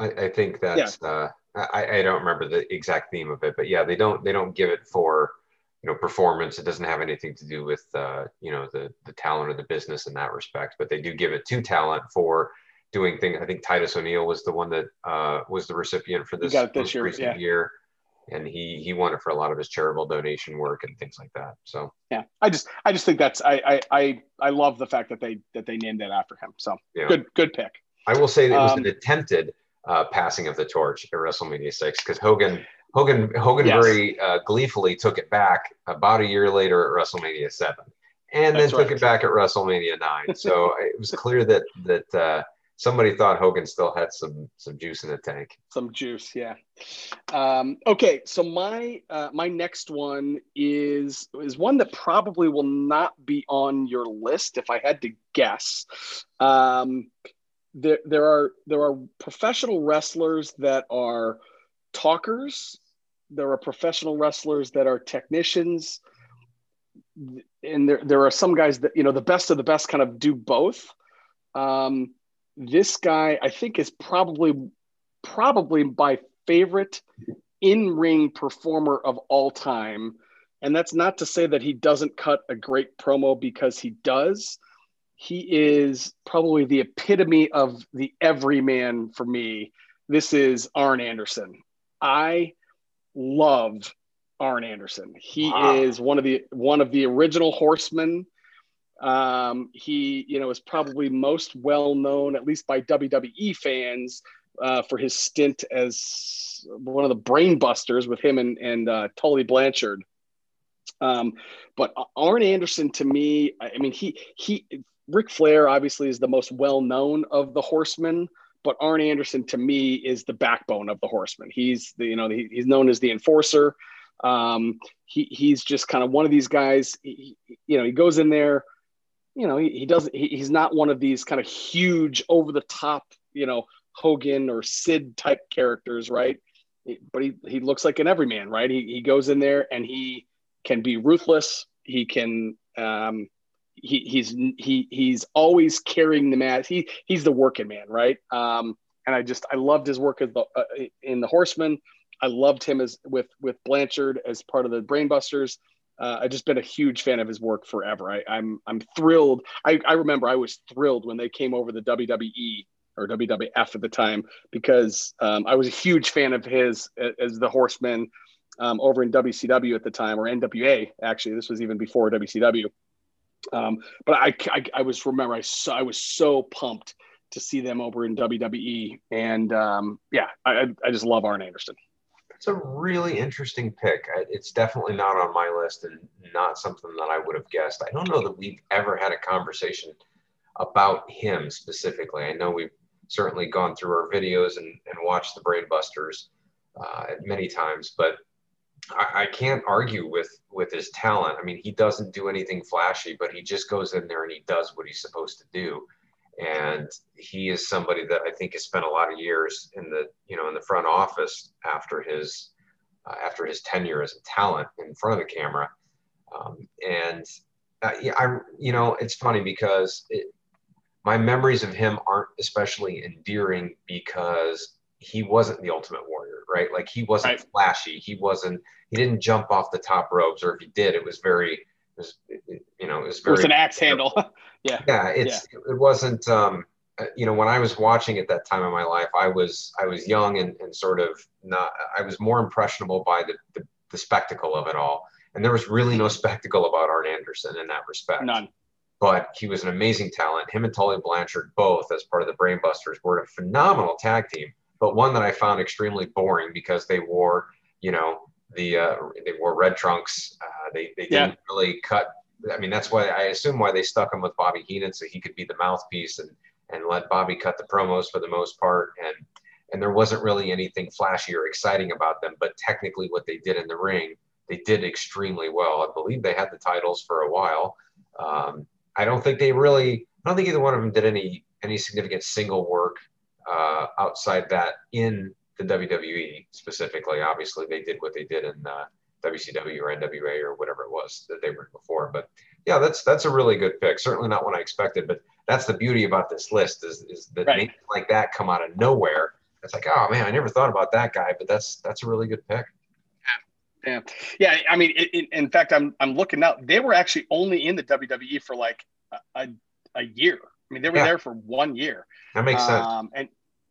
I, I think that's. Yeah. Uh, I, I don't remember the exact theme of it, but yeah, they don't they don't give it for you know performance it doesn't have anything to do with uh, you know the the talent or the business in that respect but they do give it to talent for doing things i think titus o'neil was the one that uh, was the recipient for this, this year, recent yeah. year and he he won it for a lot of his charitable donation work and things like that so yeah i just i just think that's i i i, I love the fact that they that they named it after him so yeah. good good pick i will say that it was um, an attempted uh, passing of the torch at wrestlemania 6 because hogan Hogan Hogan yes. very uh, gleefully took it back about a year later at WrestleMania seven, and That's then right. took it back at WrestleMania nine. So it was clear that that uh, somebody thought Hogan still had some some juice in the tank. Some juice, yeah. Um, okay, so my uh, my next one is is one that probably will not be on your list if I had to guess. Um, there there are there are professional wrestlers that are talkers. There are professional wrestlers that are technicians. And there, there are some guys that, you know, the best of the best kind of do both. Um, this guy, I think, is probably, probably my favorite in ring performer of all time. And that's not to say that he doesn't cut a great promo because he does. He is probably the epitome of the everyman for me. This is Arn Anderson. I love Arn Anderson. He wow. is one of the one of the original horsemen. Um, he, you know, is probably most well known, at least by WWE fans, uh, for his stint as one of the brainbusters with him and and uh, Tully Blanchard. Um, but Arn Anderson, to me, I mean, he he Ric Flair obviously is the most well known of the Horsemen, but Arn Anderson to me is the backbone of the Horsemen. He's the you know he, he's known as the enforcer. Um, he he's just kind of one of these guys. He, you know, he goes in there. You know, he, he doesn't. He, he's not one of these kind of huge, over the top. You know, Hogan or Sid type characters, right? But he, he looks like an everyman, right? He, he goes in there and he can be ruthless. He can, um, he, he's, he, he's always carrying the mat. He, he's the working man, right? Um, and I just, I loved his work as the, uh, in the Horseman. I loved him as with, with Blanchard as part of the Brainbusters. Uh, I've just been a huge fan of his work forever. I, am I'm, I'm thrilled. I, I remember I was thrilled when they came over the WWE or WWF at the time because um, I was a huge fan of his as the Horseman um, over in WCW at the time or NWA. Actually, this was even before WCW. Um, but I, I, I, was remember I so, I was so pumped to see them over in WWE, and um, yeah, I, I just love Arn Anderson. It's a really interesting pick. It's definitely not on my list and not something that I would have guessed. I don't know that we've ever had a conversation about him specifically. I know we've certainly gone through our videos and, and watched the Brainbusters uh, many times, but I, I, can't argue with with his talent. I mean, he doesn't do anything flashy, but he just goes in there and he does what he's supposed to do. And he is somebody that I think has spent a lot of years in the you know in the front office after his uh, after his tenure as a talent in front of the camera. Um, and yeah, I you know it's funny because it, my memories of him aren't especially endearing because he wasn't the ultimate warrior, right? Like he wasn't right. flashy. He wasn't, he didn't jump off the top ropes, or if he did, it was very, it was, you know, it was very. It was an axe handle. yeah. Yeah. It's, yeah. it wasn't, um, uh, you know, when I was watching at that time in my life, I was, I was young and, and sort of not, I was more impressionable by the, the, the spectacle of it all. And there was really no spectacle about Arn Anderson in that respect. None but he was an amazing talent. Him and Tully Blanchard, both as part of the Brainbusters, were a phenomenal tag team, but one that I found extremely boring because they wore, you know, the uh, they wore red trunks. Uh, they they didn't yeah. really cut. I mean, that's why I assume why they stuck him with Bobby Heenan so he could be the mouthpiece and and let Bobby cut the promos for the most part. And and there wasn't really anything flashy or exciting about them, but technically what they did in the ring, they did extremely well. I believe they had the titles for a while. Um, I don't think they really. I don't think either one of them did any any significant single work uh, outside that in the WWE specifically. Obviously, they did what they did in uh, WCW or NWA or whatever it was that they were before. But yeah, that's that's a really good pick. Certainly not what I expected, but that's the beauty about this list is is that right. names like that come out of nowhere. It's like, oh man, I never thought about that guy, but that's that's a really good pick. Yeah, yeah. I mean, in, in fact, I'm I'm looking now. They were actually only in the WWE for like a, a year. I mean, they were yeah. there for one year. That makes sense. Um, and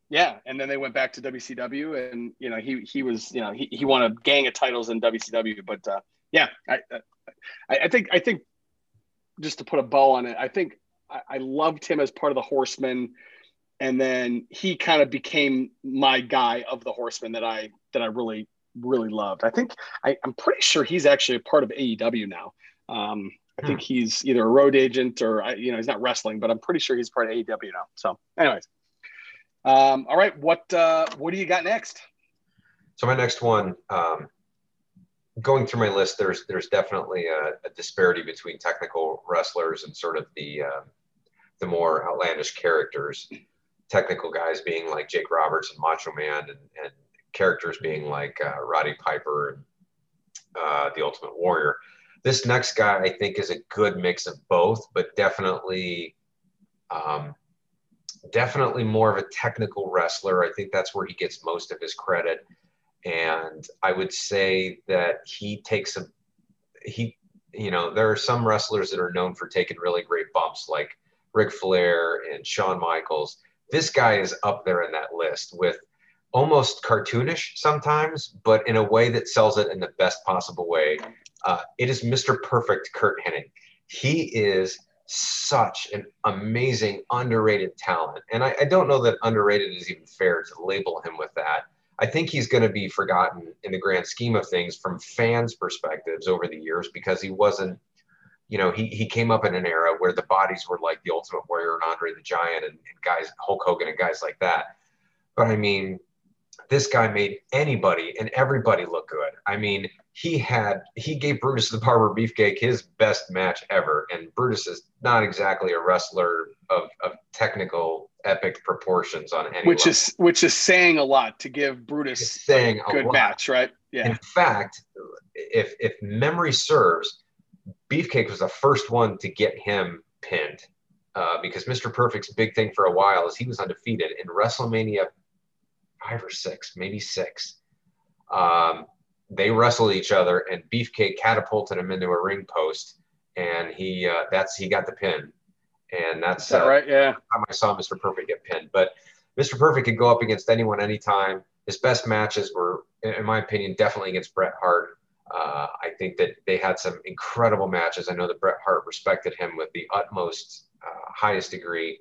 yeah, and then they went back to WCW, and you know, he he was you know he, he won a gang of titles in WCW. But uh, yeah, I, I, I think I think just to put a bow on it, I think I, I loved him as part of the Horsemen, and then he kind of became my guy of the Horsemen that I that I really really loved. I think I, am pretty sure he's actually a part of AEW now. Um, I think hmm. he's either a road agent or you know he's not wrestling, but I'm pretty sure he's part of AEW now. So, anyways, um, all right, what uh, what do you got next? So my next one, um, going through my list, there's there's definitely a, a disparity between technical wrestlers and sort of the uh, the more outlandish characters. Technical guys being like Jake Roberts and Macho Man, and, and characters being like uh, Roddy Piper and uh, the Ultimate Warrior. This next guy, I think, is a good mix of both, but definitely, um, definitely more of a technical wrestler. I think that's where he gets most of his credit. And I would say that he takes a he, you know, there are some wrestlers that are known for taking really great bumps, like Ric Flair and Shawn Michaels. This guy is up there in that list with almost cartoonish sometimes, but in a way that sells it in the best possible way. Uh, it is Mr. Perfect Curt Hennig. He is such an amazing, underrated talent. And I, I don't know that underrated is even fair to label him with that. I think he's going to be forgotten in the grand scheme of things from fans' perspectives over the years because he wasn't, you know, he, he came up in an era where the bodies were like the Ultimate Warrior and Andre the Giant and, and guys, Hulk Hogan and guys like that. But I mean, this guy made anybody and everybody look good. I mean, he had he gave Brutus the Barber Beefcake his best match ever, and Brutus is not exactly a wrestler of, of technical epic proportions on any which level. is which is saying a lot to give Brutus It's saying a good lot. match, right? Yeah. In fact, if if memory serves, Beefcake was the first one to get him pinned. Uh, because Mr. Perfect's big thing for a while is he was undefeated in WrestleMania five or six, maybe six. Um, they wrestled each other, and Beefcake catapulted him into a ring post, and he uh, that's he got the pin, and that's that uh, right? Yeah. I saw Mr. Perfect get pinned. But Mr. Perfect could go up against anyone anytime. His best matches were, in my opinion, definitely against Bret Hart. Uh, I think that they had some incredible matches. I know that Bret Hart respected him with the utmost, uh, highest degree.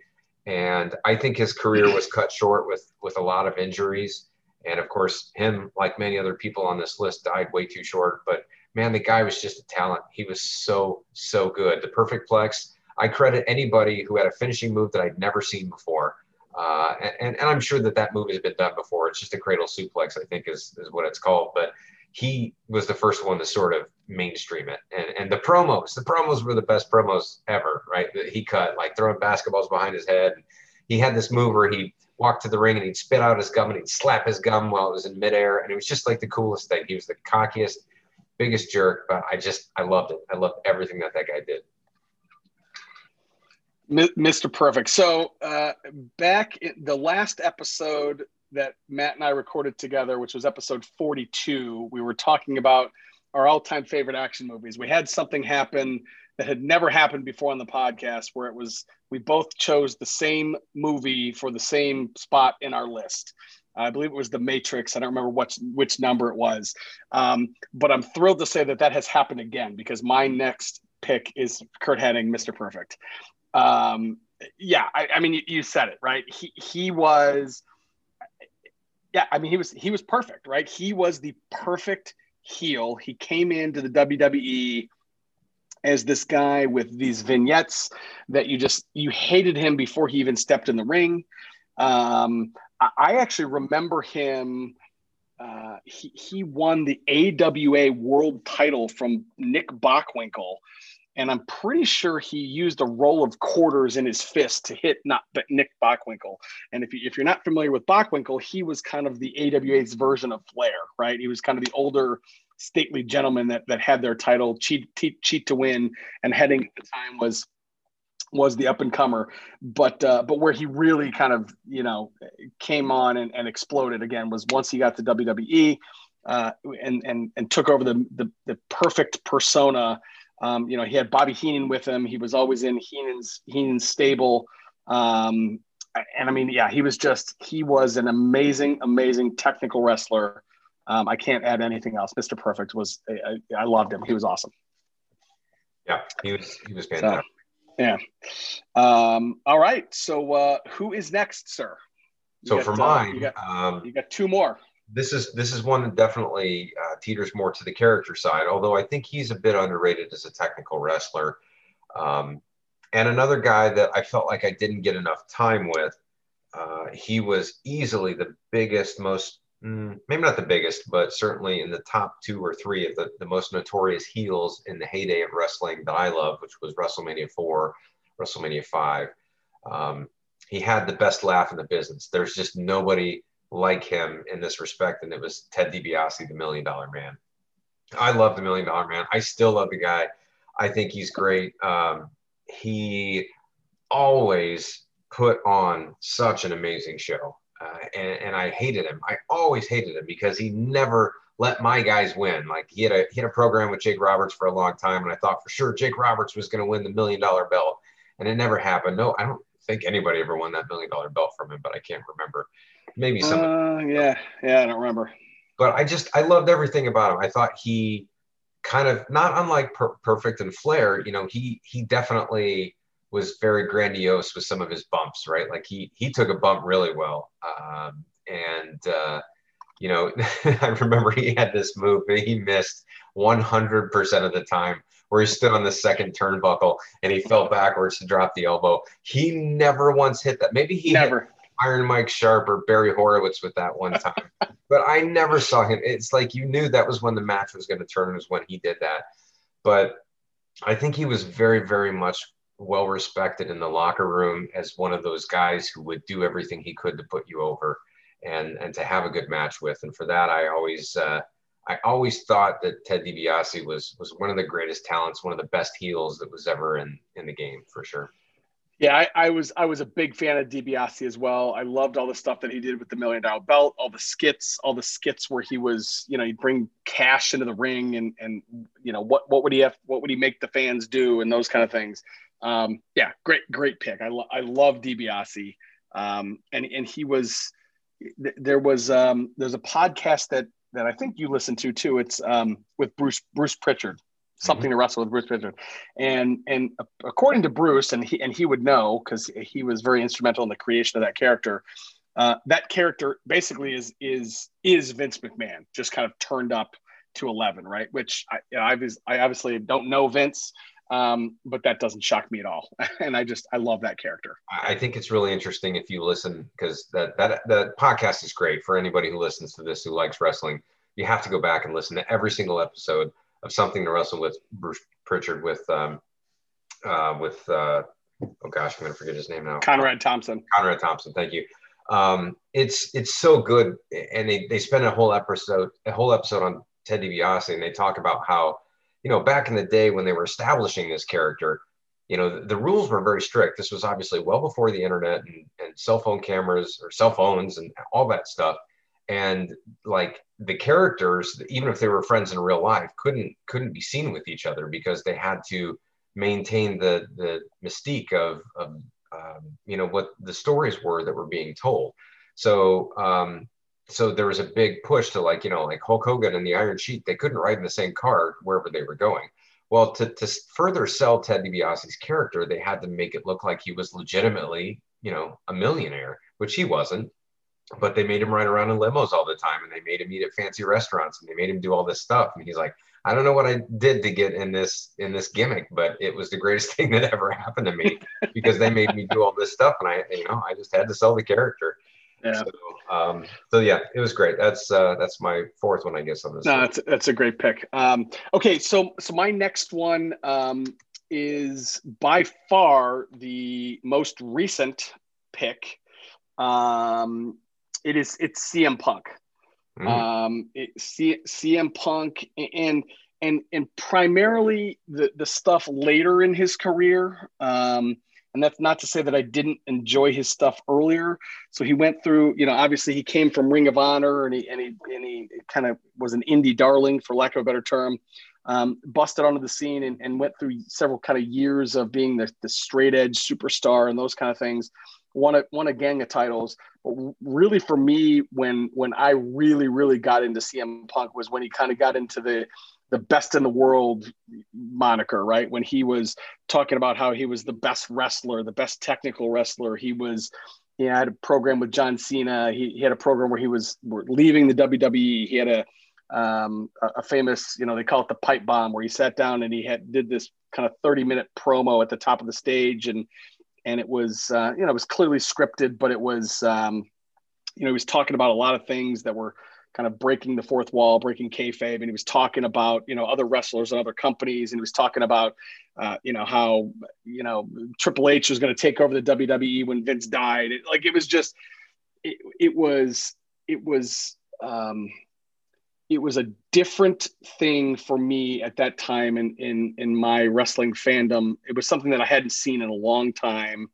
And I think his career was cut short with, with a lot of injuries. And of course, him, like many other people on this list, died way too short. But man, the guy was just a talent. He was so, so good. The perfect plex. I credit anybody who had a finishing move that I'd never seen before. Uh, and, and I'm sure that that move has been done before. It's just a cradle suplex, I think, is, is what it's called. But he was the first one to sort of mainstream it. And, and the promos, the promos were the best promos ever, right? That he cut, like throwing basketballs behind his head. He had this move where he walked to the ring and he'd spit out his gum and he'd slap his gum while it was in midair. And it was just like the coolest thing. He was the cockiest, biggest jerk, but I just, I loved it. I loved everything that that guy did. Mr. Perfect. So uh, back in the last episode that Matt and I recorded together, which was episode 42, we were talking about our all-time favorite action movies. We had something happen that had never happened before on the podcast, where it was we both chose the same movie for the same spot in our list. I believe it was The Matrix. I don't remember which which number it was, um, but I'm thrilled to say that that has happened again because my next pick is Curt Hennig, Mr. Perfect. Um, yeah, I, I mean, you, you said it right. He he was, yeah, I mean, he was he was perfect, right? He was the perfect heel. He came into the WWE as this guy with these vignettes that you just you hated him before he even stepped in the ring. Um, I, I actually remember him. Uh, he he won the AWA World Title from Nick Bockwinkel, and I'm pretty sure he used a roll of quarters in his fist to hit not but Nick Bockwinkel. And if you, if you're not familiar with Bockwinkel, he was kind of the AWA's version of Flair, right? He was kind of the older stately gentleman that that had their title cheat cheat, cheat to win and Hennig at the time was was the up and comer but uh, but where he really kind of you know came on and, and exploded again was once he got to WWE uh, and and and took over the the, the perfect persona um, you know he had Bobby Heenan with him he was always in Heenan's Heenan's stable um, and I mean yeah he was just he was an amazing amazing technical wrestler um, I can't add anything else. Mr. Perfect was I, I loved him. He was awesome. Yeah, he was he was fantastic. So, yeah. Um, all right. So uh, who is next, sir? You So got, for uh, mine, you got, um, you got two more. this is this is one that definitely uh, teeters more to the character side. Although I think he's a bit underrated as a technical wrestler. Um, and another guy that I felt like I didn't get enough time with. Uh, he was easily the biggest, most mm, maybe not the biggest, but certainly in the top two or three of the, the most notorious heels in the heyday of wrestling that I love, which was WrestleMania 4, WrestleMania 5. Um, he had the best laugh in the business. There's just nobody like him in this respect, and it was Ted DiBiase, the Million Dollar Man. I love the Million Dollar Man. I still love the guy. I think he's great. Um, he always put on such an amazing show, uh, and, and I hated him. I always hated him because he never let my guys win. Like he had a he had a program with Jake Roberts for a long time, and I thought for sure Jake Roberts was going to win the Million Dollar Belt, and it never happened. No, I don't think anybody ever won that Million Dollar Belt from him, but I can't remember. Maybe some. Uh, yeah, yeah, I don't remember. but I just I loved everything about him. I thought he kind of not unlike per- Perfect and Flair. You know, he he definitely was very grandiose with some of his bumps, right? Like he he took a bump really well, um, and uh, you know I remember he had this move that he missed 100% of the time where he stood on the second turnbuckle and he fell backwards to drop the elbow. He never once hit that. Maybe he Never. Iron Mike Sharpe or Barry Horowitz with that one time. but I never saw him. It's like you knew that was when the match was going to turn, was when he did that. But I think he was very, very much well respected in the locker room as one of those guys who would do everything he could to put you over and and to have a good match with. And for that, I always uh, I always thought that Ted DiBiase was was one of the greatest talents, one of the best heels that was ever in in the game for sure. Yeah, I, I, was I was a big fan of DiBiase as well. I loved all the stuff that he did with the Million Dollar Belt, all the skits, all the skits where he was, you know, he'd bring cash into the ring and and you know what what would he have what would he make the fans do and those kind of things. Um, yeah, great great pick. I lo- I love DiBiase, um, and and he was there was um, there's a podcast that that I think you listen to too. It's um, with Bruce Bruce Prichard something mm-hmm. to wrestle with Bruce Prichard. And and according to Bruce, and he and he would know because he was very instrumental in the creation of that character. Uh, that character basically is is is Vince McMahon, just kind of turned up to eleven, right? Which I I, I obviously don't know Vince, um, but that doesn't shock me at all. and I just I love that character. I think it's really interesting if you listen because that that the podcast is great for anybody who listens to this who likes wrestling. You have to go back and listen to every single episode of something to wrestle with Bruce Prichard with um, uh, with uh, oh gosh, I'm gonna forget his name now. Conrad Thompson. Conrad Thompson. Thank you. Um, it's it's so good, and they they spend a whole episode a whole episode on Ted DiBiase, and they talk about how you know back in the day when they were establishing this character. You know, the, the rules were very strict. This was obviously well before the internet and, and cell phone cameras or cell phones and all that stuff and like the characters even if they were friends in real life couldn't couldn't be seen with each other because they had to maintain the the mystique of, of um, you know what the stories were that were being told. So um, so there was a big push to like you know like hulk hogan and the iron sheik they couldn't ride in the same car wherever they were going. Well to, to further sell ted DiBiase's character they had to make it look like he was legitimately you know a millionaire which he wasn't but they made him ride around in limos all the time and they made him eat at fancy restaurants and they made him do all this stuff and he's like i don't know what i did to get in this in this gimmick but it was the greatest thing that ever happened to me because they made me do all this stuff and i you know i just had to sell the character yeah. So, um, so yeah, it was great. That's uh, that's my fourth one, I guess. On this. No, that's that's a great pick. Um, okay, so so my next one um, is by far the most recent pick. Um, it is it's CM Punk. Mm. Um, it, C, CM Punk and and and primarily the the stuff later in his career. Um, and that's not to say that I didn't enjoy his stuff earlier. So he went through, you know, obviously he came from Ring of Honor and he and he and he kind of was an indie darling, for lack of a better term. Um, busted onto the scene and, and went through several kind of years of being the, the straight edge superstar and those kind of things won a won a gang of titles. But really, for me, when when I really really got into CM Punk was when he kind of got into the the best in the world moniker, right? When he was talking about how he was the best wrestler, the best technical wrestler. He was, he had a program with John Cena. He, he had a program where he was leaving the WWE. He had a, um, a, famous, you know, they call it the pipe bomb, where he sat down and he had did this kind of 30 minute promo at the top of the stage and and it was uh, you know it was clearly scripted, but it was um, you know he was talking about a lot of things that were kind of breaking the fourth wall, breaking kayfabe, and he was talking about you know other wrestlers and other companies, and he was talking about uh, you know how you know Triple H was going to take over the WWE when Vince died. It, like it was just it, it was it was um, it was a different thing for me at that time in in in my wrestling fandom. It was something that I hadn't seen in a long time.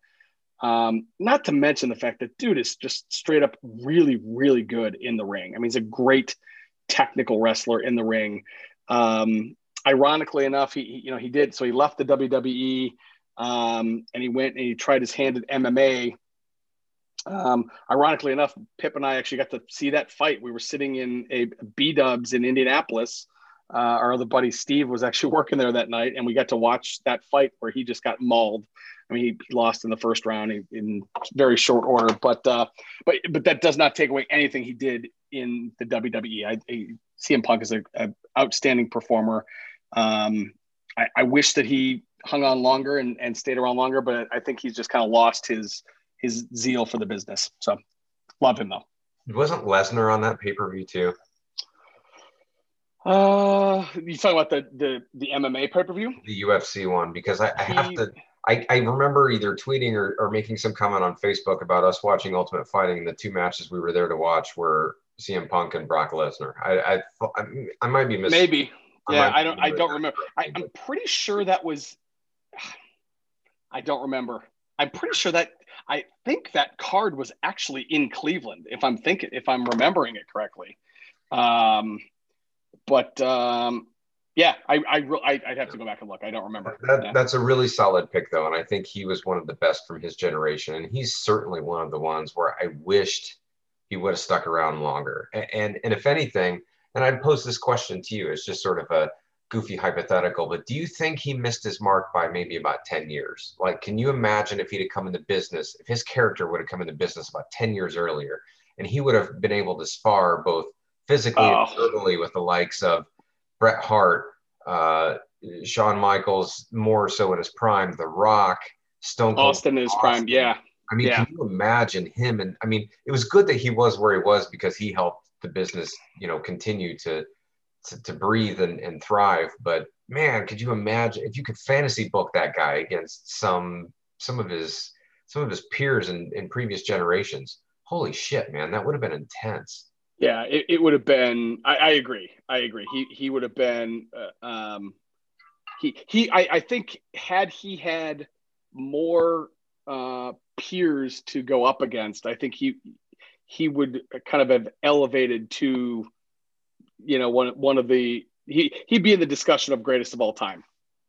Um, not to mention the fact that dude is just straight up really, really good in the ring. I mean, he's a great technical wrestler in the ring. Um, ironically enough, he you know he did so he left the WWE um, and he went and he tried his hand at MMA um, ironically enough, Pip and I actually got to see that fight. We were sitting in a B Dubs in Indianapolis. Uh, our other buddy Steve was actually working there that night, and we got to watch that fight where he just got mauled. I mean, he, lost in the first round in, in very short order, but uh, but but that does not take away anything he did in the WWE. I, I CM Punk is an outstanding performer. Um, I, I wish that he hung on longer and, and stayed around longer, but I think he's just kind of lost his his zeal for the business. So love him though. Wasn't Lesnar on that pay per view too? Uh, you talking about the the the MMA pay per view? The UFC one because I, I have to I, I remember either tweeting or, or making some comment on Facebook about us watching Ultimate Fighting. And the two matches we were there to watch were CM Punk and Brock Lesnar. I, I, I, might be missing. Maybe. Yeah, I, I don't. I don't remember. I, I'm pretty sure that was. I don't remember. I'm pretty sure that I think that card was actually in Cleveland, if I'm thinking, if I'm remembering it correctly. Um, but um, yeah, I, I, I'd have to go back and look. I don't remember. That, yeah. That's a really solid pick, though, and I think he was one of the best from his generation, and he's certainly one of the ones where I wished he would have stuck around longer. And and, and if anything, and I'd pose this question to you, it's just sort of a goofy hypothetical, but do you think he missed his mark by maybe about 10 years? Like, can you imagine if he'd have come into business, if his character would have come into business about 10 years earlier, and he would have been able to spar both physically oh. and verbally with the likes of Bret Hart, uh, Shawn Michaels, more so in his prime, The Rock, Stone Cold Austin in his prime, yeah. I mean, yeah. can you imagine him? And I mean, it was good that he was where he was because he helped the business, you know, continue to to, to breathe and, and thrive. But man, could you imagine if you could fantasy book that guy against some some of his some of his peers in, in previous generations? Holy shit, man, that would have been intense. Yeah, it, it would have been. I, I, agree. I agree. He he would have been. Uh, um, he he. I, I think had he had more uh, peers to go up against, I think he he would kind of have elevated to, you know, one one of the he he'd be in the discussion of greatest of all time.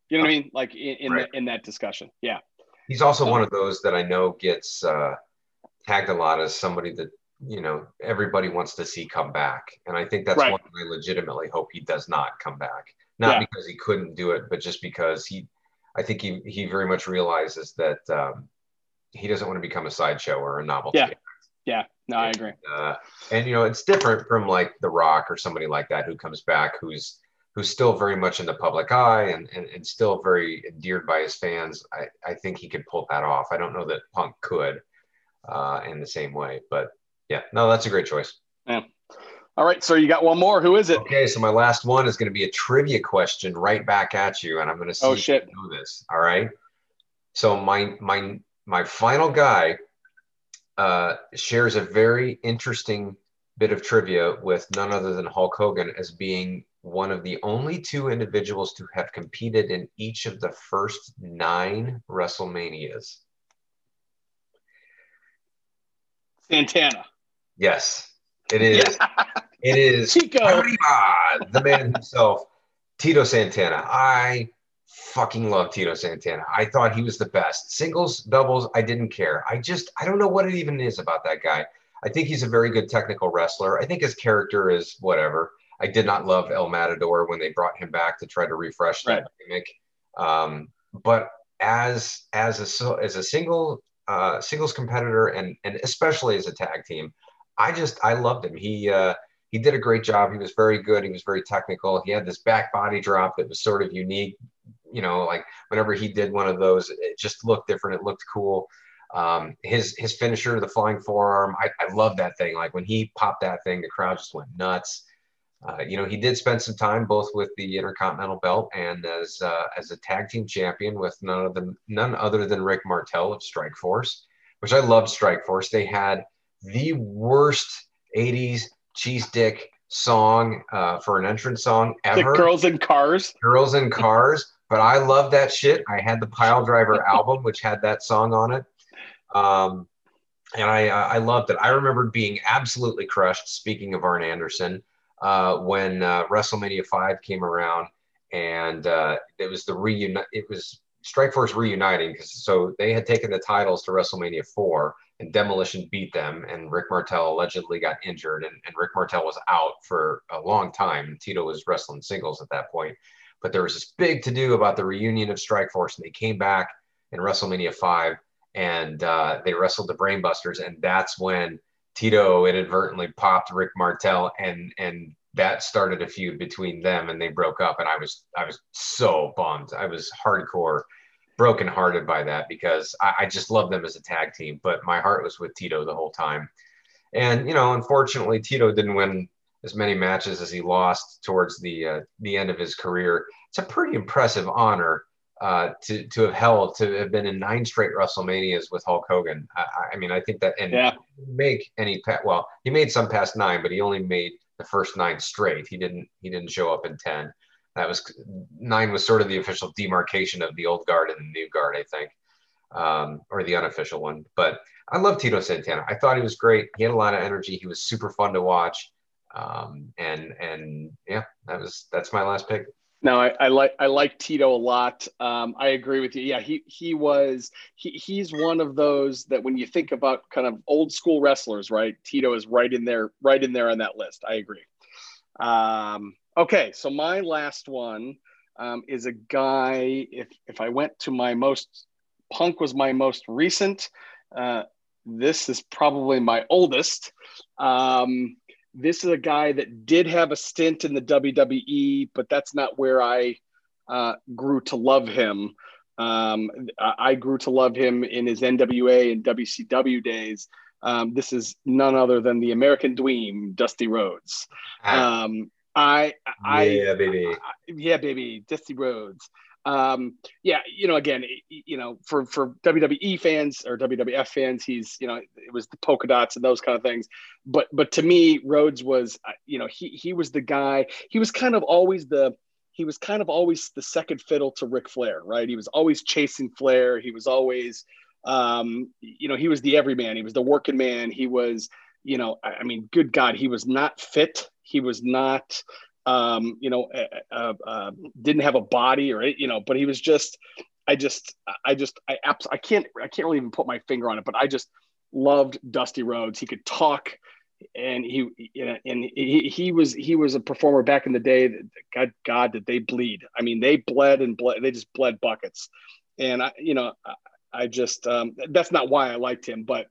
You know what I mean? Like in in, right. the, in that discussion. Yeah. He's also um, one of those that I know gets uh, tagged a lot as somebody that you know everybody wants to see come back and i think that's right. one i legitimately hope he does not come back not yeah. because he couldn't do it but just because he i think he, he very much realizes that um, he doesn't want to become a sideshow or a novelty yeah yeah no i agree uh, and you know it's different from like the rock or somebody like that who comes back who's who's still very much in the public eye and, and, and still very endeared by his fans I, I think he could pull that off i don't know that punk could uh, in the same way but yeah, no, that's a great choice. Yeah. All right, so you got one more. Who is it? Okay, so my last one is going to be a trivia question right back at you, and I'm going to see oh, shit. you know this. All right. So my my my final guy uh, shares a very interesting bit of trivia with none other than Hulk Hogan as being one of the only two individuals to have competed in each of the first nine WrestleManias. Santana. Yes, it is. Yeah. It is Chico, the man himself, Tito Santana. I fucking love Tito Santana. I thought he was the best. Singles, doubles, I didn't care. I just I don't know what it even is about that guy. I think he's a very good technical wrestler. I think his character is whatever. I did not love El Matador when they brought him back to try to refresh that right. gimmick. Um, but as as a as a single uh, singles competitor and and especially as a tag team, I just I loved him. He uh, he did a great job. He was very good. He was very technical. He had this back body drop that was sort of unique. You know, like whenever he did one of those, it just looked different. It looked cool. Um, his his finisher, the flying forearm, I, I love that thing. Like when he popped that thing, the crowd just went nuts. Uh, you know, he did spend some time both with the Intercontinental Belt and as uh, as a tag team champion with none of them, none other than Rick Martel of Strikeforce, which I loved. Strikeforce. They had the worst '80s cheese dick song uh, for an entrance song ever. The Girls in Cars. Girls in Cars. But I love that shit. I had the Pile Driver album, which had that song on it. Um, and I, I loved it. I remember being absolutely crushed. Speaking of Arn Anderson, uh, when uh, WrestleMania five came around, and uh, it was the reunite. It was Strikeforce reuniting because so they had taken the titles to WrestleMania four, and Demolition beat them, and Rick Martel allegedly got injured, and, and Rick Martel was out for a long time. Tito was wrestling singles at that point, but there was this big to do about the reunion of Strikeforce, and they came back in WrestleMania five, and uh, they wrestled the Brainbusters, and that's when Tito inadvertently popped Rick Martel and and that started a feud between them and they broke up and I was I was so bummed. I was hardcore brokenhearted by that because I, I just love them as a tag team, but my heart was with Tito the whole time. And you know, unfortunately, Tito didn't win as many matches as he lost towards the uh, the end of his career. It's a pretty impressive honor uh, to to have held to have been in nine straight WrestleManias with Hulk Hogan. I, I mean, I think that and yeah. make any well, he made some past nine, but he only made the first nine straight. He didn't he didn't show up in ten. That was nine was sort of the official demarcation of the old guard and the new guard, I think, um, or the unofficial one. But I love Tito Santana. I thought he was great. He had a lot of energy. He was super fun to watch. Um, and and yeah, that was that's my last pick. No, I, I, like I like Tito a lot. Um, I agree with you. Yeah, he he was he he's one of those that when you think about kind of old school wrestlers, right? Tito is right in there, right in there on that list. I agree. Um, okay, so my last one um, is a guy. If if I went to my most Punk was my most recent. Uh, this is probably my oldest. Um, this is a guy that did have a stint in the WWE, but that's not where I uh, grew to love him. Um, I grew to love him in his NWA and WCW days. Um, this is none other than the American Dream, Dusty Rhodes. Ah. Um, I, I, yeah, baby, I, yeah, baby, Dusty Rhodes um, yeah, you know, again, you know, for for WWE fans or WWF fans, he's you know, it was the polka dots and those kind of things. But but to me, Rhodes was, uh, you know, he he was the guy. He was kind of always the he was kind of always the second fiddle to Ric Flair, right? He was always chasing Flair. He was always, um, you know, he was the everyman. He was the working man. He was, you know, I mean, good God, he was not fit. He was not um, you know, uh, uh, didn't have a body or, you know, but he was just, I just, I just, I abs- I can't, I can't really even put my finger on it, but I just loved Dusty Rhodes. He could talk and he, you know and he, he was, he was a performer back in the day that God, God, did they bleed? I mean, they bled and bled, they just bled buckets. And I, you know, I, I just, um, that's not why I liked him, but,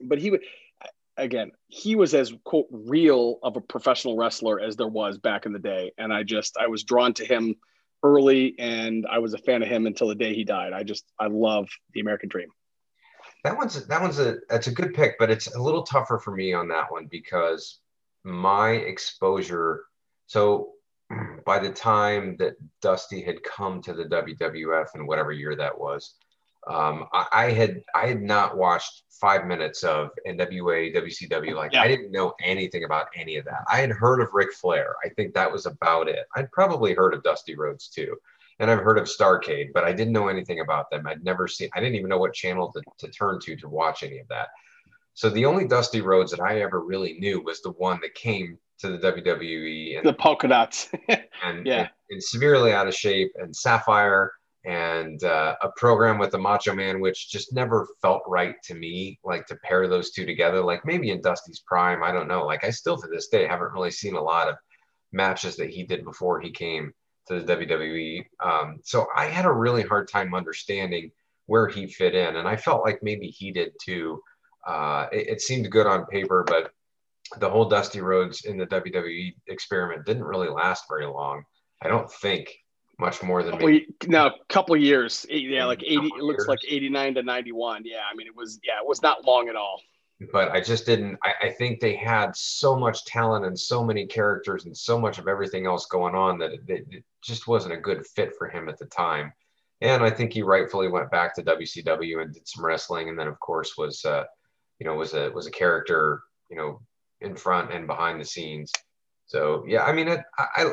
but he would, again, he was as quote real of a professional wrestler as there was back in the day, and I just I was drawn to him early, and I was a fan of him until the day he died. I just I love the American Dream. That one's that one's a that's a good pick, but it's a little tougher for me on that one because my exposure. So by the time that Dusty had come to the WWF in whatever year that was, um, I, I, had I had not watched five minutes of NWA WCW. Like yeah. I didn't know anything about any of that. I had heard of Ric Flair. I think that was about it. I'd probably heard of Dusty Rhodes too, and I've heard of Starcade, but I didn't know anything about them. I'd never seen. I didn't even know what channel to, to turn to to watch any of that. So the only Dusty Rhodes that I ever really knew was the one that came to the WWE and the polka dots, and yeah, and, and severely out of shape and Sapphire and uh, a program with the Macho Man, which just never felt right to me. Like to pair those two together, like maybe in Dusty's prime, I don't know. Like I still to this day haven't really seen a lot of matches that he did before he came to the WWE. Um, so I had a really hard time understanding where he fit in, and I felt like maybe he did too. Uh, it, it seemed good on paper, but the whole Dusty Rhodes in the WWE experiment didn't really last very long. I don't think much more than me. No, a couple years. Yeah, like 80, it looks like 89 to 91. Yeah, I mean, it was, yeah, it was not long at all. But I just didn't, I, I think they had so much talent and so many characters and so much of everything else going on that it, it just wasn't a good fit for him at the time. And I think he rightfully went back to WCW and did some wrestling. And then, of course, was, uh, you know, was a, was a character, you know, in front and behind the scenes. So, yeah, I mean, it, I,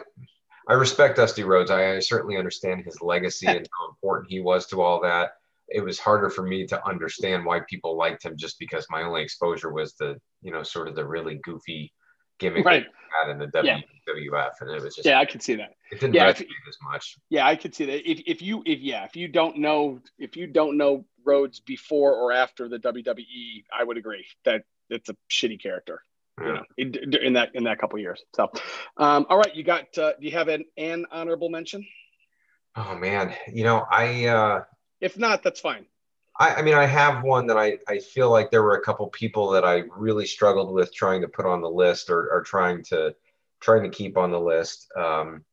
I respect Dusty Rhodes. I, I certainly understand his legacy and how important he was to all that. It was harder for me to understand why people liked him just because my only exposure was the, you know, sort of the really goofy gimmick right. had in the WWF, yeah. and it was just yeah, I could see that. It didn't yeah, resonate as much. Yeah, I could see that. If if you if yeah, if you don't know if you don't know Rhodes before or after the WWE, I would agree that it's a shitty character yeah. you know, in, in, that in that couple years. So, um, all right, you got. Uh, do you have an, an honorable mention? Oh man, you know I. Uh, if not, that's fine. I, I mean, I have one that I, I feel like there were a couple people that I really struggled with trying to put on the list or, or trying to trying to keep on the list. Um,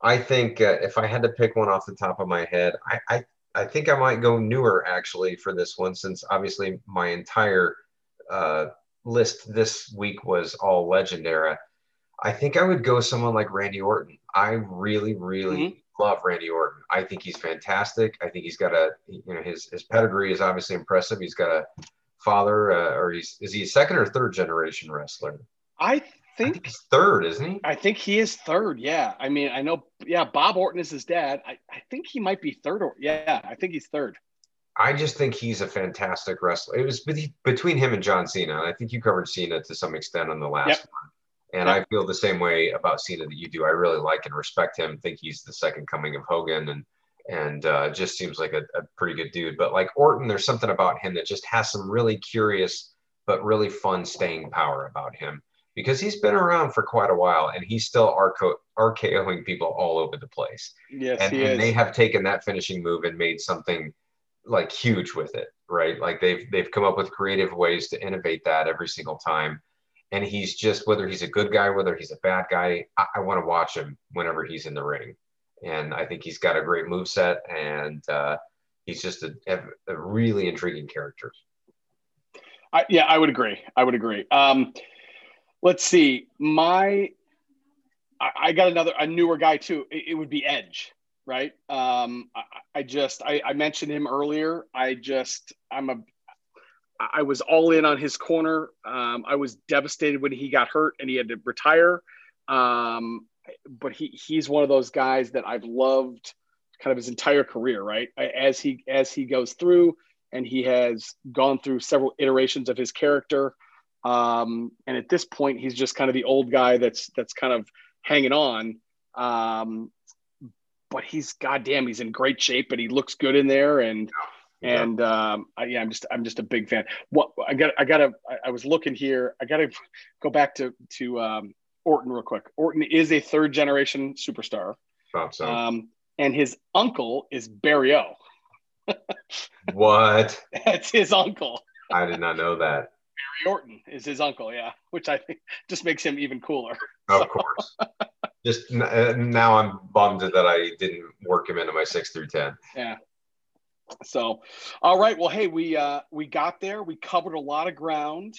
I think uh, if I had to pick one off the top of my head, I, I I think I might go newer actually for this one, since obviously my entire uh, list this week was all legend era, I think I would go someone like Randy Orton. I really, really love Randy Orton. I think he's fantastic. I think he's got a you know his his pedigree is obviously impressive. He's got a father, uh, or he's is he a second or third generation wrestler? I think, I think he's third, isn't he? I think he is third. Yeah. I mean, I know. Yeah, Bob Orton is his dad. I, I think he might be third. Or yeah, I think he's third. I just think he's a fantastic wrestler. It was between him and John Cena, and I think you covered Cena to some extent on the last yep. one. And yep. I feel the same way about Cena that you do. I really like and respect him. Think he's the second coming of Hogan, and and uh, just seems like a, a pretty good dude. But like Orton, there's something about him that just has some really curious but really fun staying power about him because he's been around for quite a while and he's still RKO, RKOing people all over the place. Yes, and, and they have taken that finishing move and made something like huge with it, right? Like they've they've come up with creative ways to innovate that every single time. And he's just whether he's a good guy, whether he's a bad guy, I, I want to watch him whenever he's in the ring. And I think he's got a great move set, and uh, he's just a, a, really intriguing character. I, yeah, I would agree. I would agree. Um, let's see. My, I, I, got another a newer guy too. It, it would be Edge right? Um, I, I just I, I, mentioned him earlier. I just I'm a I was all in on his corner. Um, I was devastated when he got hurt and he had to retire. Um, but he he's one of those guys that I've loved kind of his entire career, right? As he as he goes through and he has gone through several iterations of his character. Um, and at this point, he's just kind of the old guy that's that's kind of hanging on. Um, but he's goddamn, he's in great shape and he looks good in there. And yeah. and um, I, yeah, I'm just I'm just a big fan. What I got I got to I was looking here. I got to go back to to um, Orton real quick. Orton is a third generation superstar. Thought so. Um, and his uncle is Barry O. what? That's his uncle. I did not know that. Barry Orton is his uncle, yeah, which I think just makes him even cooler. Of so. course just uh, now I'm bummed that I didn't work him into my six through ten. Yeah. So, all right. Well, hey, we uh, we got there. We covered a lot of ground.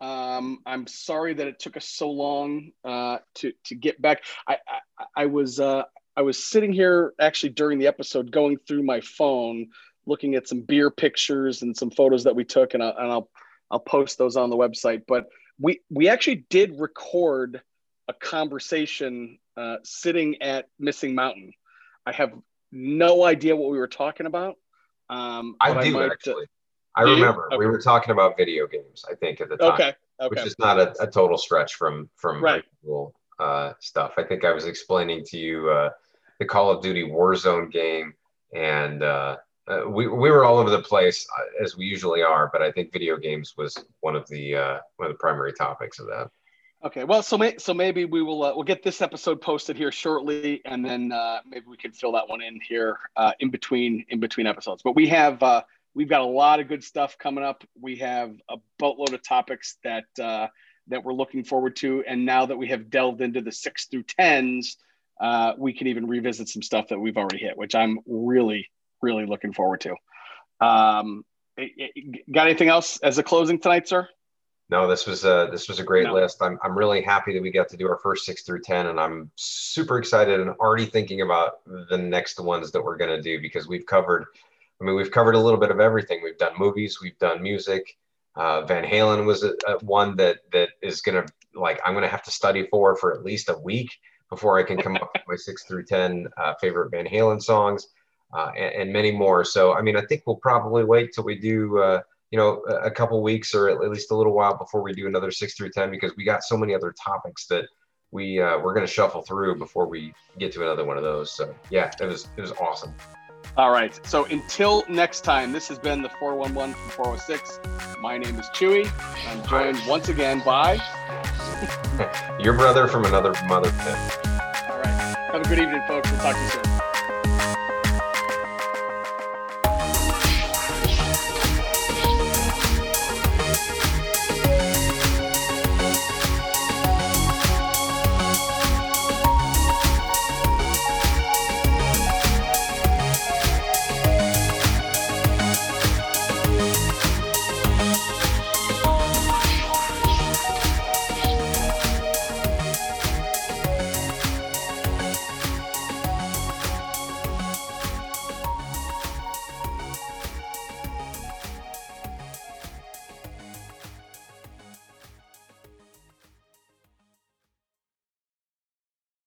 Um, I'm sorry that it took us so long uh, to to get back. I I, I was uh, I was sitting here actually during the episode going through my phone, looking at some beer pictures and some photos that we took, and, I, and I'll I'll post those on the website. But we we actually did record a conversation uh, sitting at Missing Mountain. I have no idea what we were talking about. Um, I do I might, uh, actually. I remember okay. we were talking about video games. I think at the time, okay, okay. which is not a, a total stretch from from right. uh, stuff. I think I was explaining to you uh, the Call of Duty Warzone game, and uh, uh, we we were all over the place uh, as we usually are. But I think video games was one of the one of the primary topics of that. Okay, well, so may, so maybe we will uh, we'll get this episode posted here shortly, and then uh, maybe we can fill that one in here uh, in between in between episodes. But we have uh, we've got a lot of good stuff coming up. We have a boatload of topics that uh, that we're looking forward to, and now that we have delved into the six through tens, uh, we can even revisit some stuff that we've already hit, which I'm really really looking forward to. Um, got anything else as a closing tonight, sir? No, this was a this was a great no. list. I'm I'm really happy that we got to do our first six through ten, and I'm super excited and already thinking about the next ones that we're gonna do because we've covered. I mean, we've covered a little bit of everything. We've done movies, we've done music. Uh, Van Halen was a, a one that that is gonna like I'm gonna have to study for for at least a week before I can come up with my six through ten uh, favorite Van Halen songs, uh, and, and, many more. So I mean, I think we'll probably wait till we do uh, you know a couple weeks or at least a little while before we do another six through ten because we got so many other topics that we uh, we're going to shuffle through before we get to another one of those. So yeah, it was it was awesome. All right. So until next time, this has been the 411 from 406. My name is Chewie. I'm joined once again by your brother from another mother Pip. All right. Have a good evening, folks. We'll talk to you soon.